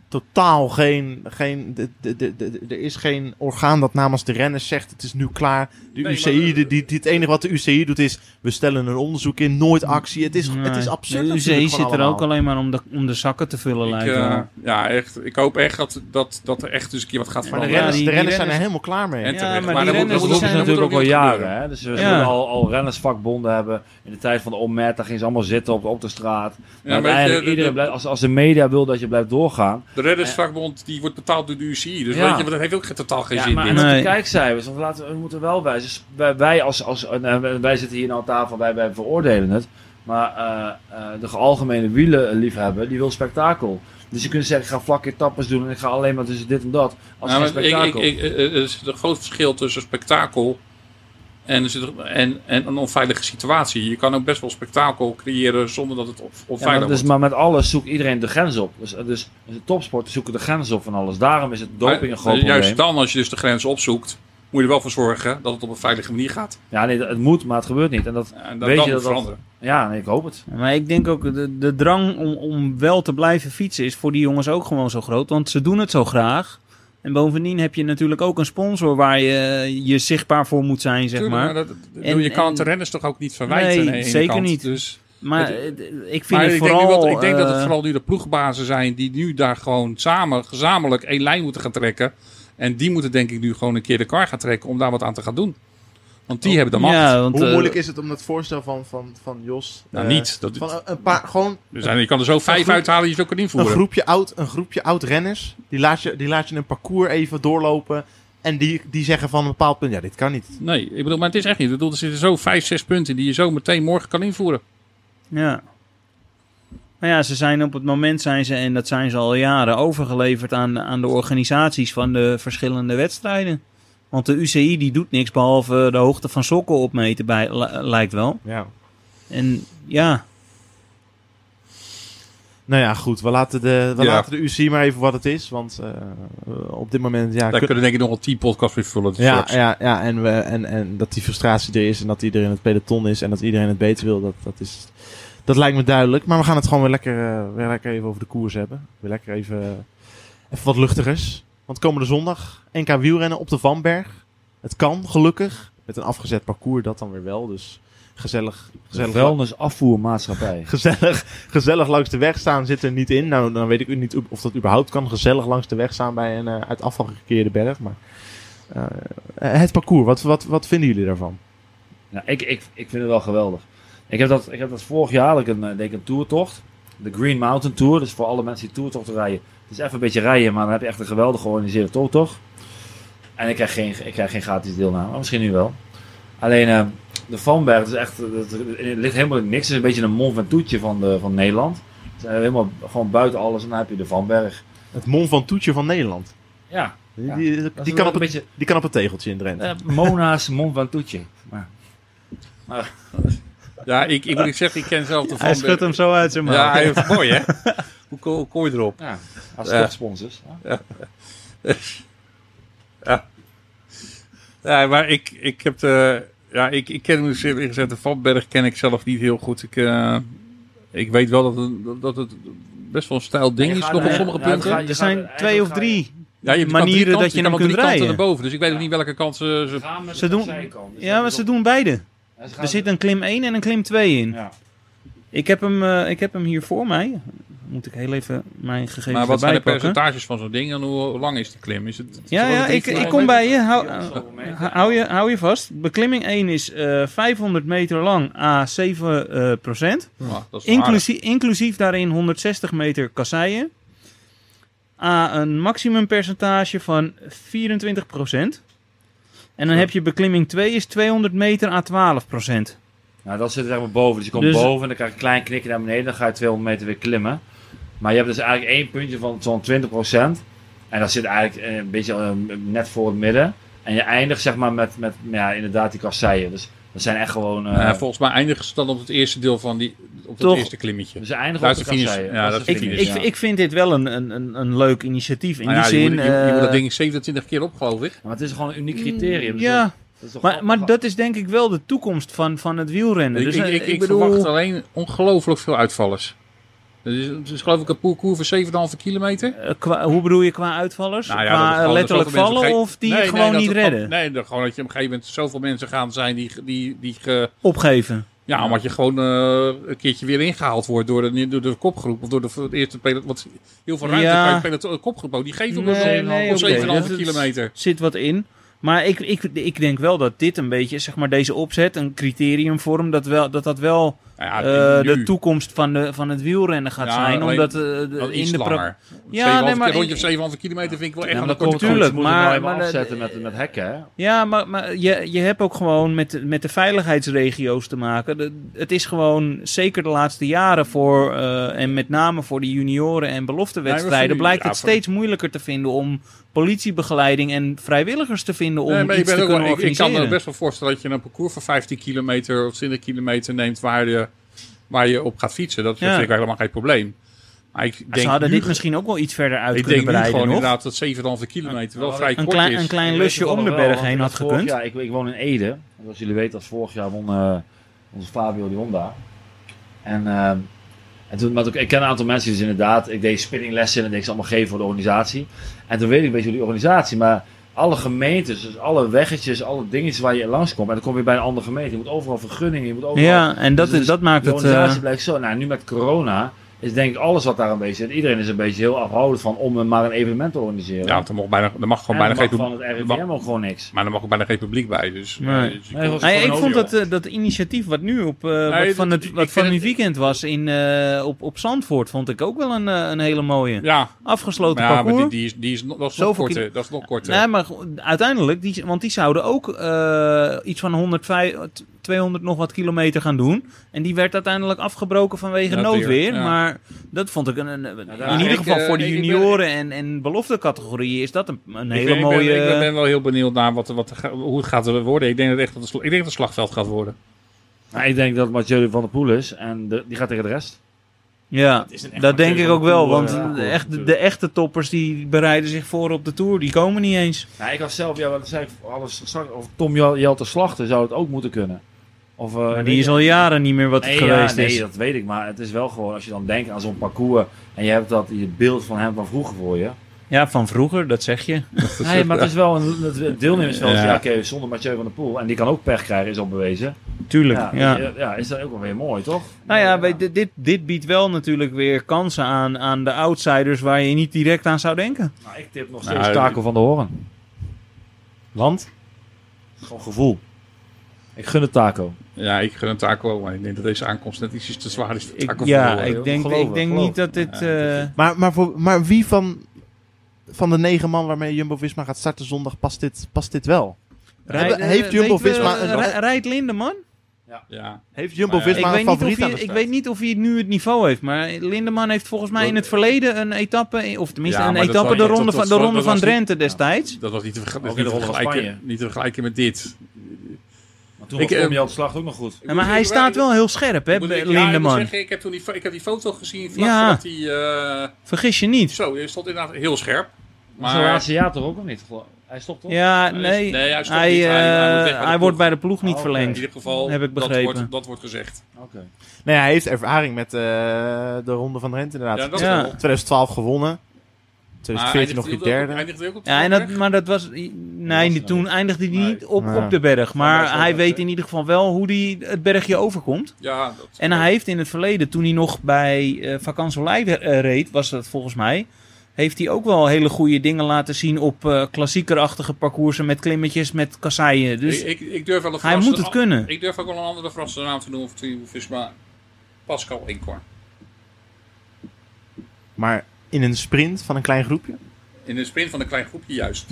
totaal geen. geen de, de, de, de- er is geen orgaan dat namens de renners zegt: het is nu klaar. De
Nee,
UCI,
maar-
die, die, die- het enige wat de UCI doet is: we stellen een onderzoek in, nooit actie. Het is, het is absurd.
De UCI zit er ook alleen maar om de, om de zakken te vullen,
Ik,
lijkt
eh, ja, echt. Ik hoop echt dat, dat, dat er echt eens een keer wat gaat
Maar de renners,
die-
de
die
renners zijn er helemaal klaar mee.
En
Ja,
terecht.
maar
Maar
die
dan moet-
renners
moet-
zijn
natuurlijk ook al jaren. Hè? Dus we
Ja.
zullen al, al rennersvakbonden hebben. In de tijd van de Omer, daar gingen ze allemaal zitten op, op de straat. Maar
Ja, maar
uiteindelijk,
de-
iedereen
de-
blijft, als, als de media wil dat je blijft doorgaan.
De reddersvakbond die wordt betaald door de UCI. Dus
Ja.
weet je, dat heeft ook geen- totaal geen
Ja,
zin
maar en
meer.
ook
Nee.
de kijkcijfers, want laten we, moeten wel wijzen. Dus wij, wij als, als wij zitten hier nou aan tafel, wij, wij veroordelen het. Maar eh, eh, de algemene wielenliefhebber, die wil spektakel. Dus je kunt zeggen, ik ga vlakke etappes doen en ik ga alleen maar tussen dit en dat. Als
Nou,
geen
maar ik, ik,
spektakel.
ik, eh, er is een groot verschil tussen spektakel en, er zit- en, en een onveilige situatie. Je kan ook best wel spektakel creëren zonder dat het on-
Ja,
onveilig
maar, dus,
wordt.
maar met alles zoekt iedereen de grens op. Dus, dus, dus de topsporters zoeken de grens op van alles. Daarom is het doping
Maar,
een groot
eh, Juist
probleem.
dan, als je dus de grens opzoekt, moet je er wel voor zorgen dat het op een veilige manier gaat.
Ja, nee, het moet, maar het gebeurt niet. En dat,
En
Weet je dat dat-
veranderen.
ja, nee, ik hoop het.
Maar ik denk ook, de, de drang om, om wel te blijven fietsen is voor die jongens ook gewoon zo groot. Want ze doen het zo graag. En bovendien heb je natuurlijk ook een sponsor waar je je zichtbaar voor moet zijn, zeg
Tuurlijk,
maar.
dat- dat-
En-
je kan het de
en-
renners toch ook niet verwijten?
Nee, zeker
kant.
niet.
Dus,
Maar
Het-
ik vind
maar
het
ik,
vooral...
denk, wat- ik denk dat het
eh,
vooral nu de ploegbazen zijn die nu daar gewoon samen, gezamenlijk één lijn moeten gaan trekken. En die moeten denk ik nu gewoon een keer de kar gaan trekken om daar wat aan te gaan doen. Want die hebben de macht.
Ja, want,
Hoe
eh,
moeilijk is het om het voorstel van, van, van Jos...
nou,
eh,
niet. Dat,
Van een, een paar, gewoon
er zijn, je kan er zo vijf
groep-
uithalen, je zo kan
een
invoeren.
groepje, oud, een groepje oud renners. Die laat, je, die laat je een parcours even doorlopen. En die, die zeggen van een bepaald punt, ja, dit kan niet.
Nee, ik bedoel, maar het is echt niet. Ik bedoel, er zitten zo vijf, zes punten die je zo meteen morgen kan invoeren.
Ja. Maar ja, ze zijn op het moment zijn ze, en dat zijn ze al jaren, overgeleverd aan, aan de organisaties van de verschillende wedstrijden. Want de UCI die doet niks behalve de hoogte van sokken opmeten, bij, li- lijkt wel.
Ja.
En ja,
Nou ja, goed. We laten de, we
Ja.
laten de UC maar even wat het is. Want eh, op dit moment... Ja,
Daar
kun-
kunnen denk ik nog wel tien podcasts weer vullen.
ja,
straks.
ja, ja en, we, en, en dat die frustratie er is. En dat iedereen het peloton is. En dat iedereen het beter wil. Dat, dat, is, dat lijkt me duidelijk. Maar we gaan het gewoon weer lekker, eh, weer lekker even over de koers hebben. Weer lekker even, even wat luchtigers. Want komende zondag NK wielrennen op de Vanberg. Het kan, gelukkig. Met een afgezet parcours, dat dan weer wel. Dus gezellig. Gezellig
vuilnis afvoermaatschappij. (laughs)
gezellig, gezellig langs de weg staan zit er niet in. Nou, dan weet ik niet of dat überhaupt kan. Gezellig langs de weg staan bij een eh, uit afval gekeerde berg. Maar eh, het parcours, wat, wat, wat vinden jullie daarvan?
Ja, ik, ik, ik vind het wel geweldig. Ik heb dat, ik heb dat vorig jaar, had ik een, eh, deed ik een toertocht. De Green Mountain Tour. Dus voor alle mensen die toertochten rijden. Het is even een beetje rijden, maar dan heb je echt een geweldig georganiseerde toertocht. En ik krijg geen, ik krijg geen gratis deelname. Maar misschien nu wel. Alleen eh, de Vanberg is echt, dat, het ligt helemaal in niks. Het is een beetje een Mont Ventoutje van, de, van Nederland. zijn helemaal gewoon buiten alles en dan heb je de Vanberg.
Het Mon van Toetje van Nederland.
Ja,
Die,
Ja.
die,
is
kan op
een
het,
beetje
die kan op het tegeltje in Drenthe.
eh, Mona's Mont Ventouse. Maar, (laughs)
Ja, ik, ik moet zeggen, ik ken zelf de
Hij
Van
schudt hem zo uit zijn mouw.
Ja, hij is mooi hè? (laughs) Hoe ko- hoe kom je erop?
ja, als
Ja.
toch sponsors. Ja.
Ja, maar ik, ik heb de... Ja, ik, ik ken dus eerlijk gezegd de Vanberg ken ik zelf niet heel goed. Ik, eh, ik weet wel dat het, dat het best wel een stijl ding is nog op
er-
sommige
ja,
punten.
Er zijn twee of drie.
Ja, je hebt
manieren dat je
kan
hem kunt rijden.
erboven. Dus ik weet ook niet welke kant ze... ze
met
Ze doen-.
Dus
Ja, maar ze doen beide.
Gaan-
Er zit een klim 1 en een klim 2 in.
Ja.
Ik, heb hem, eh, ik heb hem hier voor mij. Moet ik heel even mijn gegevens
maar wat zijn de
pakken.
percentages van zo'n ding en hoe lang is die klim? Is het,
Ja, ja ik, ik kom bij je. Hou, eh, hou, je, hou je vast. Beklimming 1 is eh 500 meter lang à 7 eh, procent.
Ja, dat is wel aardig.
Inclusief, inclusief daarin 160 meter kasseien. A een maximumpercentage van 24 procent. En dan heb je beklimming 2 is 200 meter à 12 procent.
Nou, dat zit er boven. Dus je komt
Dus-
boven en dan krijg je een klein knikje naar beneden. Dan ga je 200 meter weer klimmen. Maar je hebt dus eigenlijk één puntje van zo'n 20%. En dat zit eigenlijk eh, een beetje eh, net voor het midden. En je eindigt zeg maar met, met ja, inderdaad die kasseien. Dus dat zijn echt gewoon... eh,
Ja, volgens mij eindigen ze dan op het eerste deel van die... Op het
Toch?
eerste klimmetje.
dus ze eindigen op de
de finish. Ja, dat is de
Ik, ik,
ja.
ik vind dit wel een, een, een, een leuk initiatief. In
Nou ja,
die
je,
zin.
moet, je, je moet dat
eh,
ding 27 keer op, geloof ik.
Maar het is gewoon een uniek criterium. Dus
Ja,
dat- dat is toch
maar, maar dat is denk ik wel de toekomst van, van het wielrennen.
Ik,
Dus,
ik,
eh,
ik, ik
bedoel,
verwacht alleen ongelooflijk veel uitvallers. Het is, geloof ik een parcours van 7,5 kilometer.
eh, qua- hoe bedoel je qua uitvallers?
Nou ja,
qua
dat
eh,
gewoon
letterlijk vallen
ge-
of die
Nee,
het
nee,
gewoon
dat
niet redden?
nee, dat gewoon dat je op een gegeven moment zoveel mensen gaan zijn die, die, die ge-
Opgeven.
Ja, omdat je gewoon eh, een keertje weer ingehaald wordt door de, door de kopgroep. Of door de, de eerste peloton. Want heel veel ruimte
Ja.
kan je peloton, de kopgroep ook. Die geeft op
Nee,
een
nee,
op
oké.
7,5
Dat is-
kilometer.
zit wat in. Maar ik, ik, ik denk wel dat dit een beetje, zeg maar, deze opzet, een criterium vormt, dat wel, dat, dat wel eh,
ja,
de toekomst van, de, van het wielrennen gaat
Ja,
zijn. Omdat eh, de- in de
langer.
Ja, nee, maar
Een rondje of 7,5 kilometer vind ik wel echt
Ja,
een
maar dat komt
korte
Tuurlijk,
Ze moeten
maar-
maar, even
maar-
afzetten met, met hekken, hè?
Ja, maar, maar je, je hebt ook gewoon met, met de veiligheidsregio's te maken. De- het is gewoon, zeker de laatste jaren voor, eh, en met name voor de junioren en beloftewedstrijden, blijkt het steeds moeilijker te vinden om politiebegeleiding en vrijwilligers te vinden om
Nee, maar ik,
iets te
wel-
kunnen
ik, ik kan me best wel voorstellen dat je een parcours van 15 kilometer of 20 kilometer neemt waar je, waar je op gaat fietsen. Dat
Ja.
vind ik helemaal geen probleem. Maar ik
Ze
denk
hadden
nu,
dit misschien ook wel iets verder uit
ik
kunnen
denk nu
breiden
gewoon
nog.
inderdaad dat 7,5 kilometer wel
Ja,
vrij
Een
kort
klein,
is.
een klein
Ik
lusje om de berg heen had gekund.
jaar- ik, ik woon in Ede. Zoals jullie weten, als vorig jaar won eh, onze Fabio die won daar. En, eh, en toen, maar ik ken een aantal mensen die dus inderdaad, ik deed spinninglessen en ik ze allemaal geven voor de organisatie. En toen weet ik een beetje hoe die organisatie, maar alle gemeentes, dus alle weggetjes, alle dingetjes waar je langskomt, en dan kom je bij een andere gemeente. Je moet overal vergunningen, je moet overal...
Ja, en dat,
Dus
is, dat maakt
de
het...
organisatie
eh,
blijkt zo. Nou, nu met corona is denk ik alles wat daar een beetje zit. Iedereen is een beetje heel afhoudend van om maar een evenement te organiseren.
Ja, want er mag, bijna, er mag gewoon
en
bijna geen
mag
publiek,
van het
mag-
RIVM ook gewoon niks.
maar er mag ook bijna geen publiek bij. Dus,
Nee.
eh, dus
Nee,
Nee, ik vond dat, eh, dat initiatief wat nu op, eh,
Nee,
wat van het wat van
het-
die weekend was in, eh, op, op Zandvoort, vond ik ook wel een, een hele mooie.
ja,
Afgesloten
maar, ja,
parcours.
maar die, die is, die is, nog- dat is nog
Zoveel
korter. Dat is nog korter.
Nee, maar uiteindelijk, die, want die zouden ook eh, iets van 105, 200 nog wat kilometer gaan doen. En die werd uiteindelijk afgebroken vanwege
Ja,
noodweer.
ja.
Maar dat vond ik een, een- een-
daar-
in ieder
ik,
geval
eh,
voor de
ben-
junioren en, en belofte categorieën is dat een, hele
ben- ik
mooie...
Ben, ik ben wel heel benieuwd naar wat, wat, hoe het gaat worden. Ik denk dat, echt dat het, ik denk dat het een slagveld gaat worden.
Nou, ik denk dat het Mathieu van der Poel is en de- die gaat tegen de rest.
Ja,
echt
dat denk ik ook wel. Want
eh,
de, echte, de echte toppers die bereiden zich voor op de Tour. Die komen niet eens.
Nou, ik had zelf, ja, wat zei ik, alles of Tom Jel- Jelte Slachter zou het ook moeten kunnen. Of, eh,
die is al jaren niet meer wat het
nee, ja,
geweest
nee,
is.
dat weet ik, maar het is wel gewoon, als je dan denkt aan zo'n parcours en je hebt dat, je beeld van hem van vroeger voor je.
Ja, van vroeger, dat zeg je. (laughs)
Nee, maar het is wel een het deelnemersveld.
Ja.
Ja, oké, zonder Mathieu van der Poel. En die kan ook pech krijgen, is al bewezen.
Tuurlijk,
Ja,
ja.
is dat ook wel weer mooi, toch?
Nou ja, bij dit, dit, dit biedt wel natuurlijk weer kansen aan, aan de outsiders waar je niet direct aan zou denken.
Nou, ik tip nog
Nou,
steeds Taco van de Hoorn.
Want?
Gewoon gevoel. Ik gun het Taco.
Ja, ik gun het Taco maar ik denk dat deze aankomst net ietsjes te zwaar is. voor
Ik,
Taco
ja,
der Hoorn.
ik denk,
Geloof
ik denk niet dat dit...
Ja,
eh,
Maar, maar, voor, maar wie van, van de negen man waarmee Jumbo-Visma gaat starten zondag past dit, past dit wel? Hebben- heeft
eh,
Jumbo-Visma
eh, Rijdt Lindeman?
Ja.
Heeft Jumbo-Visma
ik,
een
weet niet of
favoriet aan de
ik weet niet of hij nu het niveau heeft, maar Lindeman heeft volgens mij in het verleden een etappe, of tenminste
Ja,
een etappe
was-
de ronde
dat-
van, de ronde van Drenthe destijds.
Dat was niet te, verge-
Ook
niet
in de
te
Ronde van
vergelijken,
Spanje.
niet te vergelijken met dit.
Toen
Ik,
was
eh,
Tommy de Slag ook nog goed.
Ja, maar hij staat wel heel scherp, hè,
Ik ik- ja, ik
Lindeman.
zeggen, ik heb toen die, ik heb die foto gezien vlak
Ja.
voordat hij... eh,
Vergis je niet.
zo, hij stond inderdaad heel scherp.
Maar zijn laatste jaar toch ook nog niet? geloof- Hij stopt toch?
Ja,
Hij is-
nee.
hij
hij, eh, wordt bij de ploeg niet
Oh, oké.
in
verlengd.
ieder geval,
Heb ik
dat
begrepen.
wordt, dat wordt gezegd.
Oké.
Nee, hij heeft ervaring met eh, de Ronde van Drenthe inderdaad.
Ja, dat
Ja.
wel.
2012 gewonnen.
Maar
2014 nog je derde.
eindigt hij ook op de
Ja, en dat, maar dat was... Nee, toen eindigde hij niet op,
Nee.
op de berg. Maar hij weet in ieder geval wel hoe hij het bergje overkomt.
Ja, dat,
En hij heeft in het verleden, toen hij nog bij eh Vakant Soleil eh, reed, was dat volgens mij... Heeft hij ook wel hele goede dingen laten zien op eh klassiekerachtige parcoursen met klimmetjes, met kasseien. Dus
ik, ik, ik durf wel een
hij moet het kunnen.
Ik durf ook wel een andere verrassende naam te noemen voor Visma. Pascal Inkorn.
Maar in een sprint van een klein groepje.
In een sprint van een klein groepje juist.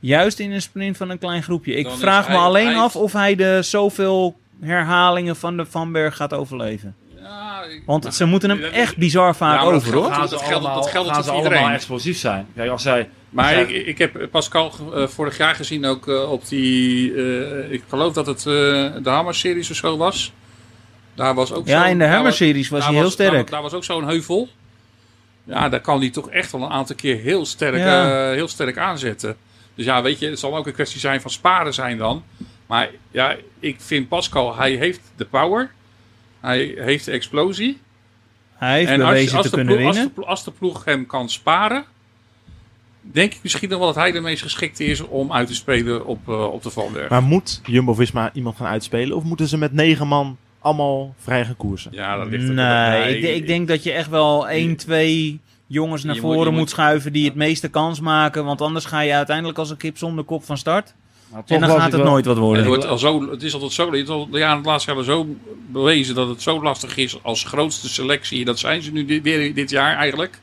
Juist in een sprint van een klein groepje. Ik
Dan
vraag me
hij-
alleen
hij-
af of hij de zoveel herhalingen van de Van Berg gaat overleven.
Ja,
Want ze moeten hem echt bizar vaak
Ja,
over,
geldt-
hoor.
Dat geldt-
allemaal,
dat geldt
gaan ze
voor
allemaal
iedereen.
explosief zijn? Kijk, als zij...
Maar
als
ik,
zij-
ik heb Pascal eh, vorig jaar gezien ook eh, op die... eh, ik geloof dat het eh, de Hammer-series of zo was. Daar was ook
Ja,
zo'n-
in de Hammer-series was hij heel sterk.
Daar, was ook zo'n heuvel. Ja, daar kan hij toch echt wel een aantal keer heel sterk,
Ja.
eh, heel sterk aanzetten. Dus ja, weet je, het zal ook een kwestie zijn van sparen zijn dan. Maar ja, ik vind Pascal, hij heeft de power. Hij heeft de explosie.
Hij heeft
en als,
bewezen
als,
te
de
kunnen
ploeg, als, de,
winnen.
ploeg- als de ploeg hem kan sparen, denk ik misschien nog wel dat hij de meest geschikte is om uit te spelen op, eh, op de Valberg.
Maar moet Jumbo-Visma iemand gaan uitspelen? Of moeten ze met negen man allemaal vrij gaan koersen?
Ja, dat ligt er
Nee, ik, ik denk dat je echt wel 1, 2 jongens naar
Je
voren moet,
moet-
schuiven die het meeste kans maken. Want anders ga je uiteindelijk als een kip zonder kop van start. En dan gaat het
wel-
nooit wat
Het,
worden.
wordt al zo, het is altijd zo. Het is al, ja, het laatste jaar zo bewezen dat het zo lastig is als grootste selectie. Dat zijn ze nu dit, weer dit jaar eigenlijk.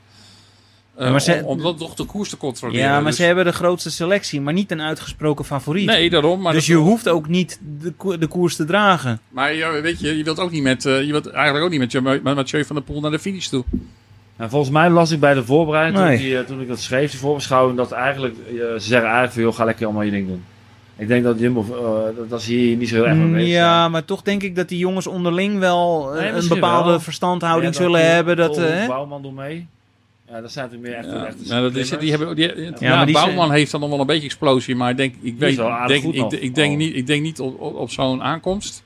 Eh,
maar ze-
om, om dan toch de koers te controleren.
Ja, maar
Dus-
ze hebben de grootste selectie, maar niet een uitgesproken favoriet.
Nee, daarom. Maar
dus je hoeft ook niet de, ko- de koers te dragen.
Maar ja, weet je, je wilt ook niet met, eh, je wilt eigenlijk ook niet met, met Mathieu van der Poel naar de finish toe.
En volgens mij las ik bij de voorbereiding, toen,
Nee.
ik, die, eh, toen ik dat schreef, die voorbeschouwing, dat eigenlijk, ze zeggen eigenlijk van, joh, ga lekker allemaal je ding doen. Ik denk dat Jumbo, dat, ze hier niet zo heel erg mee bezig
Ja,
zijn.
maar toch denk ik dat die jongens onderling wel
Nee,
een bepaalde
wel.
verstandhouding
Ja,
zullen hebben. Dat?
Bouwman doet mee. Ja, dat zijn natuurlijk meer echt
Ja,
echte
nou, dat is, die hebben, die, ja,
maar die
Bouwman
zijn-
heeft dan nog wel een beetje explosie, maar ik denk, ik weet, denk, ik, ik denk
Oh.
niet, ik denk niet op, op, op zo'n aankomst.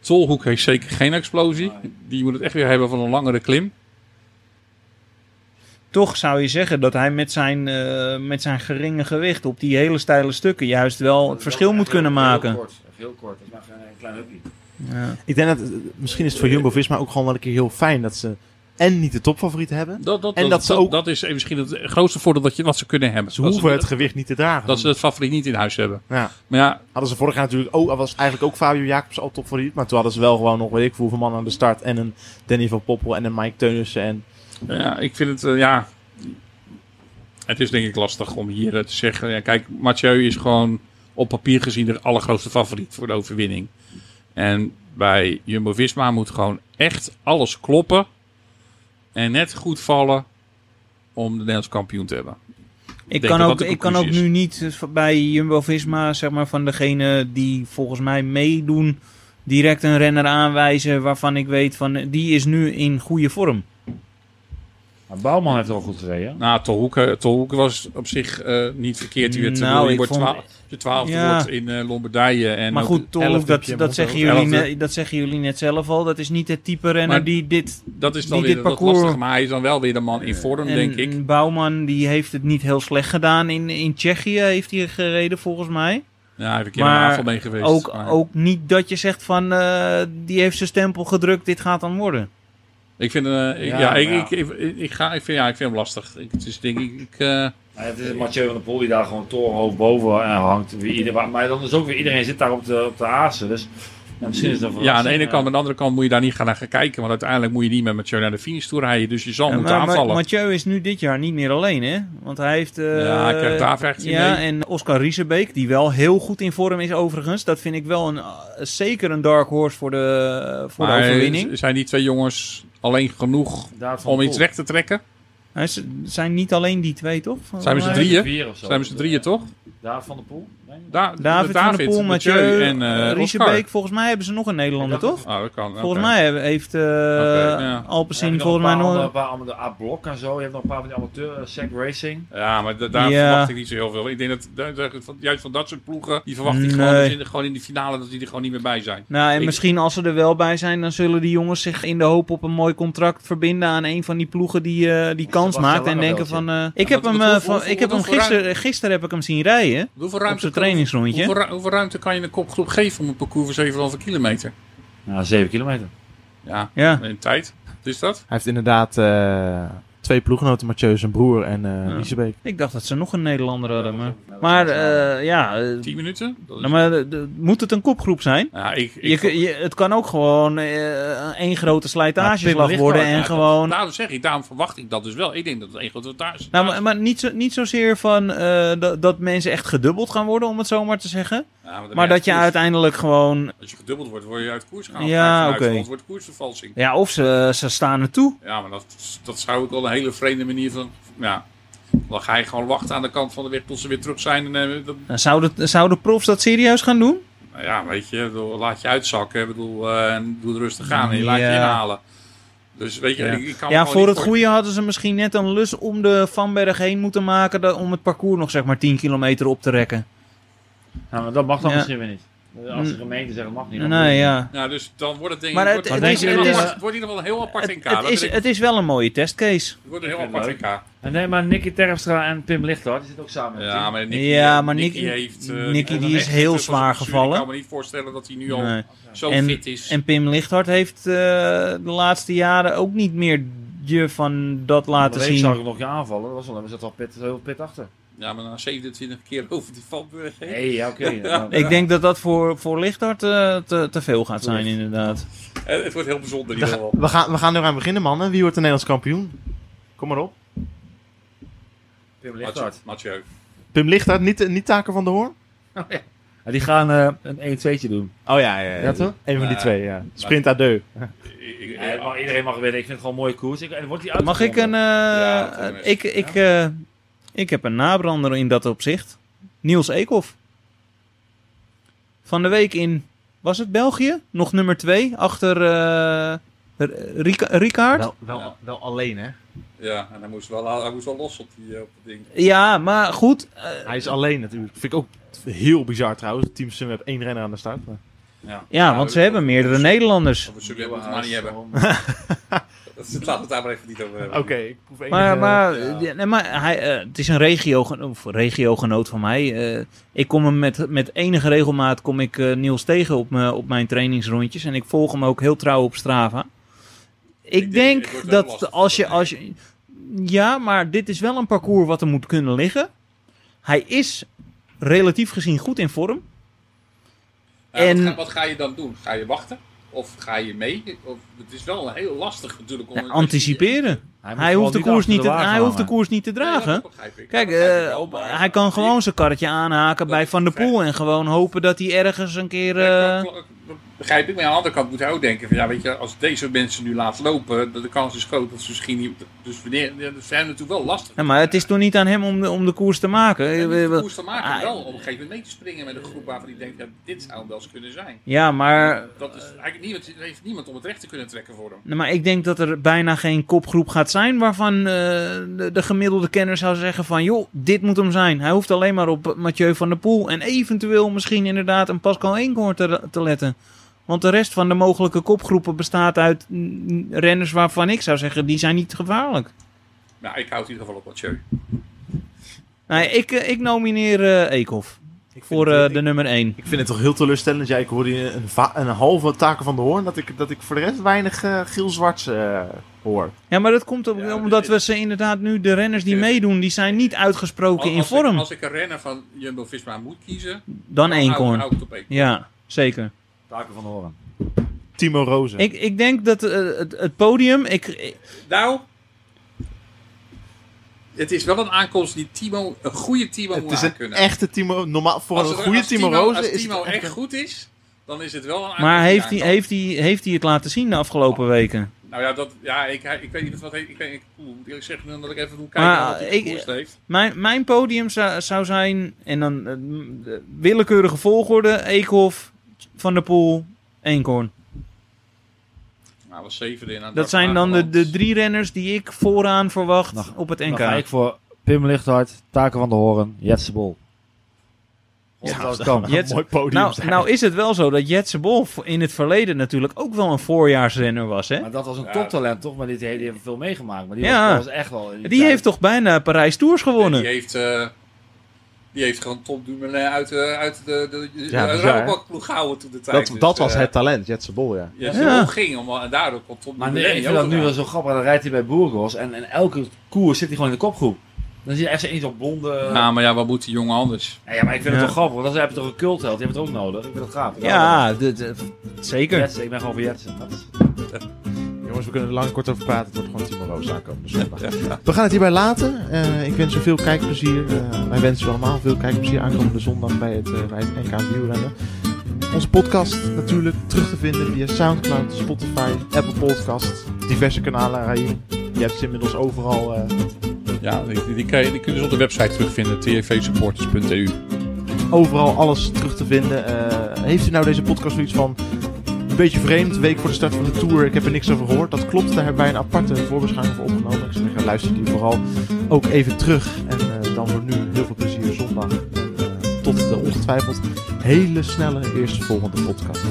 Tolhoek heeft zeker geen explosie. Die moet het echt weer hebben van een langere klim.
Toch zou je zeggen dat hij met zijn, eh, met zijn geringe gewicht op die hele steile stukken juist wel het verschil moet kunnen maken.
Heel kort, heel kort. Dat geen een klein hupje.
Ja.
Ik denk dat, misschien is het voor Jumbo-Visma ook gewoon wel een keer heel fijn dat ze en niet de topfavoriet hebben.
Dat, dat,
En
dat,
dat ze ook-
dat is misschien het grootste voordeel dat je, wat ze kunnen hebben.
Ze
dat
hoeven
ze,
het gewicht niet te dragen.
dat ze het favoriet niet in huis hebben.
ja.
Maar ja,
Hadden ze vorig jaar natuurlijk ook, was eigenlijk ook Fabio Jacobs al topfavoriet. Maar toen hadden ze wel gewoon nog, weet ik veel, hoeveel man aan de start. En een Danny van Poppel en een Mike Teunissen. En
ja, ik vind het, eh, ja... Het is denk ik lastig om hier eh, te zeggen. Ja, kijk, Mathieu is gewoon op papier gezien de allergrootste favoriet voor de overwinning. En bij Jumbo-Visma moet gewoon echt alles kloppen. En net goed vallen om de Nederlands kampioen te hebben.
Ik kan ook, ik kan ook nu niet eh, bij Jumbo-Visma, zeg maar, van degene die volgens mij meedoen, direct een renner aanwijzen waarvan ik weet van, eh, die is nu in goede vorm.
Maar Bouwman heeft wel goed gereden.
Nou, Tolhoek, eh, Tolhoek was op zich eh, niet verkeerd. Je, werd,
Nou,
je wordt
vond-
twa- je twaalfde
Ja.
wordt in eh, Lombardije. En
maar
ook-
goed,
elfde
dat, zeggen jullie net, dat zeggen jullie net zelf al. Dat is niet het type renner
Maar-
die dit...
dat is dan
die
weer
dit
dat
parcours-.
Maar hij is dan wel weer de man in vorm,
en,
denk ik.
Bouwman die heeft het niet heel slecht gedaan. In, in Tsjechië heeft hij gereden volgens mij.
Ja, hij heeft een keer mee geweest.
Ook,
maar
ook niet dat je zegt van, eh, die heeft zijn stempel gedrukt, dit gaat dan worden.
Ik vind, eh, ik-
Ja,
ja, ik, ik, ik, ik ga, ik, vind, ja, ik vind hem lastig. Ik, het is denk ik, ik eh,
ja, het is Mathieu van der Poel die daar gewoon torenhoog boven eh, hangt. Wie ieder, maar dan is ook weer iedereen zit daar op de, op de azen. Dus Ja, misschien is dat een
Ja, aan de ene kant, aan de andere kant moet je daar niet gaan naar gaan kijken. Want uiteindelijk moet je niet met Mathieu naar de finish toe rijden. Dus je zal
Ja,
moeten
maar, maar
aanvallen.
Mathieu is nu dit jaar niet meer alleen, hè? Want hij heeft... eh,
Ja, hij krijgt daar vecht in
Ja,
mee.
en Oscar Riesebeek, die wel heel goed in vorm is overigens. Dat vind ik wel een, zeker een dark horse voor de, voor de
maar
overwinning.
zijn die twee jongens alleen genoeg om iets recht te trekken?
Is- zijn niet alleen die twee, toch?
Zijn we z'n
Nee,
drieën?
vier of zo.
Zijn we z'n drieën, toch?
Daar van de Poel? Nee.
Da
David, van der Poel, Mathieu,
en eh.
Riesebeek. Volgens mij hebben ze nog een Nederlander, toch?
Oh, dat kan.
Volgens mij hebben- heeft eh
ja.
Alpecin volgens mij nog...
Een paar andere A-blok en zo. Je hebt nog een paar van die amateur, uh, Racing.
Ja, maar da- daar
Ja.
verwacht ik niet zo heel veel. Ik denk dat, dat- dat- van- juist van dat soort ploegen, die verwacht ik gewoon, dus in de, gewoon in die finale dat die er gewoon niet meer bij zijn.
Nou, en
Ik-
misschien als ze er wel bij zijn, dan zullen die jongens zich in de hoop op een mooi contract verbinden aan een van die ploegen die, eh, die kans maakt. En denken van, eh, ik
Ja,
heb hem, eh, gisteren, gisteren heb ik hem zien rijden.
Hoeveel ruimte,
trainingsrondje.
hoeveel, ru- hoeveel ruimte kan je een kopgroep geven om een parcours van 7,5 kilometer?
Nou, 7 kilometer.
Ja,
Ja.
in tijd. Wat is dat?
Hij heeft inderdaad eh, twee ploeggenoten, Mathieu, zijn broer en eh
Ja.
Riesebeek.
Ik dacht dat ze nog een Nederlander hadden. Maar, maar eh, ja, eh,
10 minuten?
Nou, maar, de- moet het een kopgroep zijn?
ja, ik, ik,
Je, je, het kan ook gewoon één grote slijtageslag worden en
Ja,
gewoon...
Daarom zeg ik, daarom verwacht ik dat dus wel. Ik denk dat het één grote thuis
Nou, maar, maar niet, zo, niet zozeer van eh, dat, dat mensen echt gedubbeld gaan worden, om het zo maar te zeggen.
Ja,
Maar dat je
koers.
uiteindelijk gewoon...
Als je gedubbeld wordt, word je uit koers gehaald.
Ja, oké.
Wordt koersvervalsing.
Ja, of ze, ze staan er toe.
Ja, maar dat, dat zou ik wel een hele vreemde manier van... Ja, dan ga je gewoon wachten aan de kant van de weg tot ze weer terug zijn. En, eh, dat,
Nou, Zouden, zouden profs dat serieus gaan doen?
nou ja, weet je, laat je uitzakken. Ik bedoel, eh, en doe het rustig aan en je laat je inhalen. Dus weet je,
Ja,
ik, kan
ja voor het goede hadden ze misschien net een lus om de Vanberg heen moeten maken... om het parcours nog zeg maar 10 kilometer op te rekken.
Nou, maar dat mag dan
Ja.
misschien weer niet. Als de
Mm.
gemeente zegt, dat mag niet. dan
Nee, ja.
Ja, dus dan wordt het denk
Maar
ik...
het-
wordt,
het
is- het
een
is-
het wordt in ieder geval een heel apart
Het,
NK.
het, is,
ik-
het is wel een mooie testcase.
het wordt een heel
Ik
apart NK.
En nee, maar Nicky Terpstra en Pim Lichthart, die zitten ook samen.
Ja,
team.
maar Nicky,
Ja, maar
Nicky
Nicky-
heeft... eh,
Nicky die is heel zwaar gevallen.
Ik kan me niet voorstellen dat hij nu al
Nee.
zo
En-
fit is.
En Pim Lichthart heeft eh, de laatste jaren ook niet meer je van dat laten
de week zag
zien.
ik nog je aanvallen. Dat was wel, we zaten al pit, heel pit achter.
Ja, maar na 27 keer over die Valburg heen.
Nee, ja, oké. (laughs) Ja.
Ik denk dat dat voor, voor Lichthart eh, te, te veel gaat zijn, inderdaad.
Eh, Het wordt heel bijzonder in
We,
ieder geval.
we, gaan, we gaan er aan beginnen, mannen. Wie wordt de Nederlands kampioen? Kom maar op.
Pim
Mathieu.
Lichthart.
Mathieu.
Pim Lichthart, niet, niet Taker van de Hoorn?
Ja, die gaan eh, een 1-2'tje doen.
Oh ja, ja,
Ja, toch?
Een van die twee, ja. Sprint à deux. (laughs)
Ja, mag- iedereen mag winnen. Ik vind het gewoon een mooie koers. Ik, en wordt die
Mag ik een... eh,
Ja, tenminste.
ik, ik, eh, ik heb een nabrander in dat opzicht. Niels Eekhoff. Van de week in... Was het België? Nog nummer twee. Achter eh Rika- Ricard.
Wel, wel,
Ja.
wel alleen, hè?
Ja, en hij moest wel, hij moest wel los op, die, eh, op het ding.
Ja, maar goed. eh,
Hij is alleen natuurlijk. Vind ik ook heel bizar trouwens. Het team Sunweb één renner aan de start. maar-
Ja,
ja, want ze hebben meerdere Nederlanders.
We zullen het maar niet hebben. (laughs) Laten we het daar maar even niet over hebben.
Oké, ik proef één.
Maar, maar,
ja.
ja, nee, maar hij, eh, het is een regio, of regiogenoot van mij. Eh, ik kom hem met, met enige regelmaat kom ik eh, Niels tegen op, me, op mijn trainingsrondjes. En ik volg hem ook heel trouw op Strava. Ik,
denk,
dat
lastig
als je, als je... Ja, maar dit is wel een parcours wat er moet kunnen liggen. Hij is relatief gezien goed in vorm.
Ja, wat,
en-
ga, wat ga je dan doen? Ga je wachten? Of ga je mee? Of, het is wel heel lastig natuurlijk. Om
Ja, anticiperen. Hij hoeft de koers niet te, hij hoeft de koers niet te
ja,
dragen.
dat begrijp ik.
Kijk,
ik
eh,
wel,
hij kan gewoon zijn karretje aanhaken
Dat
bij Van der. Poel en gewoon hopen dat hij ergens een keer...
Ja, dat begrijp ik. Maar aan de andere kant moet hij ook denken van ja, weet je, als deze mensen nu laten lopen, de, de kans is groot dat ze misschien niet. Dus wanneer, dat hem natuurlijk wel lastig.
Ja, maar het is toch niet aan hem om de, om de koers te maken?
De koers te maken,
Ah,
wel op een gegeven moment mee te springen met een groep waarvan hij denkt, ja, dit zou wel eens kunnen zijn.
Ja, maar,
Dat is eigenlijk niemand, er heeft niemand om het recht te kunnen trekken voor hem.
nou, maar ik denk dat er bijna geen kopgroep gaat zijn waarvan eh, de, de gemiddelde kenner zou zeggen van... joh, dit moet hem zijn. Hij hoeft alleen maar op Mathieu van der Poel en eventueel misschien inderdaad een Pascal Eenkhoorn te, te letten. Want de rest van de mogelijke kopgroepen bestaat uit renners waarvan ik zou zeggen, die zijn niet gevaarlijk.
Nou, ik houd in ieder geval op Mathieu.
Nee, ik, eh, ik nomineer eh Eekhoff
Ik vind
voor
het-
eh,
ik-
de nummer 1.
Ik vind het toch heel teleurstellend. Ja, ik hoorde hier een, een halve taken van de hoorn. Dat ik, dat ik voor de rest weinig eh Giel Zwarts eh, hoor.
Ja, maar dat komt op-
Ja,
omdat
dit-
we ze inderdaad nu, de renners die meedoen, die zijn niet uitgesproken in
Als,
vorm.
Ik, als ik een renner van Jumbo-Visma moet kiezen,
Dan
op één.
Ja, zeker.
Taken van Horen.
Timo Rozen.
Ik, ik denk dat eh, het, het podium... Ik, ik-
Nou, het is wel een aankomst die Timo, een goede Timo
het
moet
is een echte Timo. Normaal, voor
Als
een goede
als
Timo, Rozen
Als
is
Timo echt
een-
goed is, dan is het wel een aankomst
maar heeft hij, heeft, hij, heeft hij het laten zien de afgelopen weken?
Nou ja, dat, ja ik, ik weet niet wat hij... Ik, ik oeh, moet eerlijk zeggen dat ik even moet kijken
Maar,
wat hij
ik-
heeft.
Mijn, mijn podium zou, zou zijn... En dan eh, willekeurige volgorde. Eekhof, Van der Poel, Eenkorn.
Nou, was zevende in aan
Dat zijn dan de, de drie renners die ik vooraan verwacht
Nou,
op het
Dan
NK.
ga ik voor Pim Lichthart, Taken van de Horen, Jetse Bol.
Ja,
dat kan.
Jets-
mooi podium
Nou,
zijn.
nou is het wel zo dat Jetse Bol in het verleden natuurlijk ook wel een voorjaarsrenner was. Hè?
Maar dat was een
Ja.
toptalent, toch? Maar die heeft veel meegemaakt. Maar die
Ja.
was, echt wel...
Die
tijd-
heeft toch bijna Parijs Tours gewonnen?
Die heeft, eh, die heeft gewoon Tom Dumoulin uit, de uit de, de, de,
Ja,
de
bizar, hè?
Rabobank-ploeg gehouden toen de tijd.
dat,
Dus,
dat was
eh,
het talent, Jetse Bol, ja.
Ging om, en daardoor kon Tom
Maar
Dumoulin
nee, ik vind dat nu wel zo grappig. Dan rijdt hij bij Burgos en, en elke koers zit hij gewoon in de kopgroep. Dan zie je echt zo'n blonde...
Ja, maar ja, wat moet die jongen anders?
Ja, ja, maar ik vind
Ja.
het toch grappig, want dan heb je toch een cultheld, die hebben het ook nodig. Ik vind het gaaf.
Ja, zeker.
Jetsen, ik ben gewoon voor Jetsen. Dat is-
Jongens, we kunnen er lang kort over praten. Het wordt gewoon Timo Roos aankomende zondag. We gaan het hierbij laten. Eh, ik wens u veel kijkplezier. Eh, wij wensen u allemaal veel kijkplezier aankomende zondag bij het, eh, bij het NK wielrennen. Onze podcast natuurlijk terug te vinden via Soundcloud, Spotify, Apple Podcast, diverse kanalen. Raïm, je hebt ze inmiddels overal.
Ja, die, die, kan je, die kun je dus op de website terugvinden, tvsupporters.eu.
overal alles terug te vinden. Heeft u nou deze podcast zoiets van beetje vreemd, week voor de start van de tour, ik heb er niks over gehoord? Dat klopt, daar hebben wij een aparte voorbeschouwing voor opgenomen. Ik zou zeggen, luister die vooral ook even terug. En eh, dan voor nu heel veel plezier zondag. Eh, tot de ongetwijfeld hele snelle eerste volgende podcast.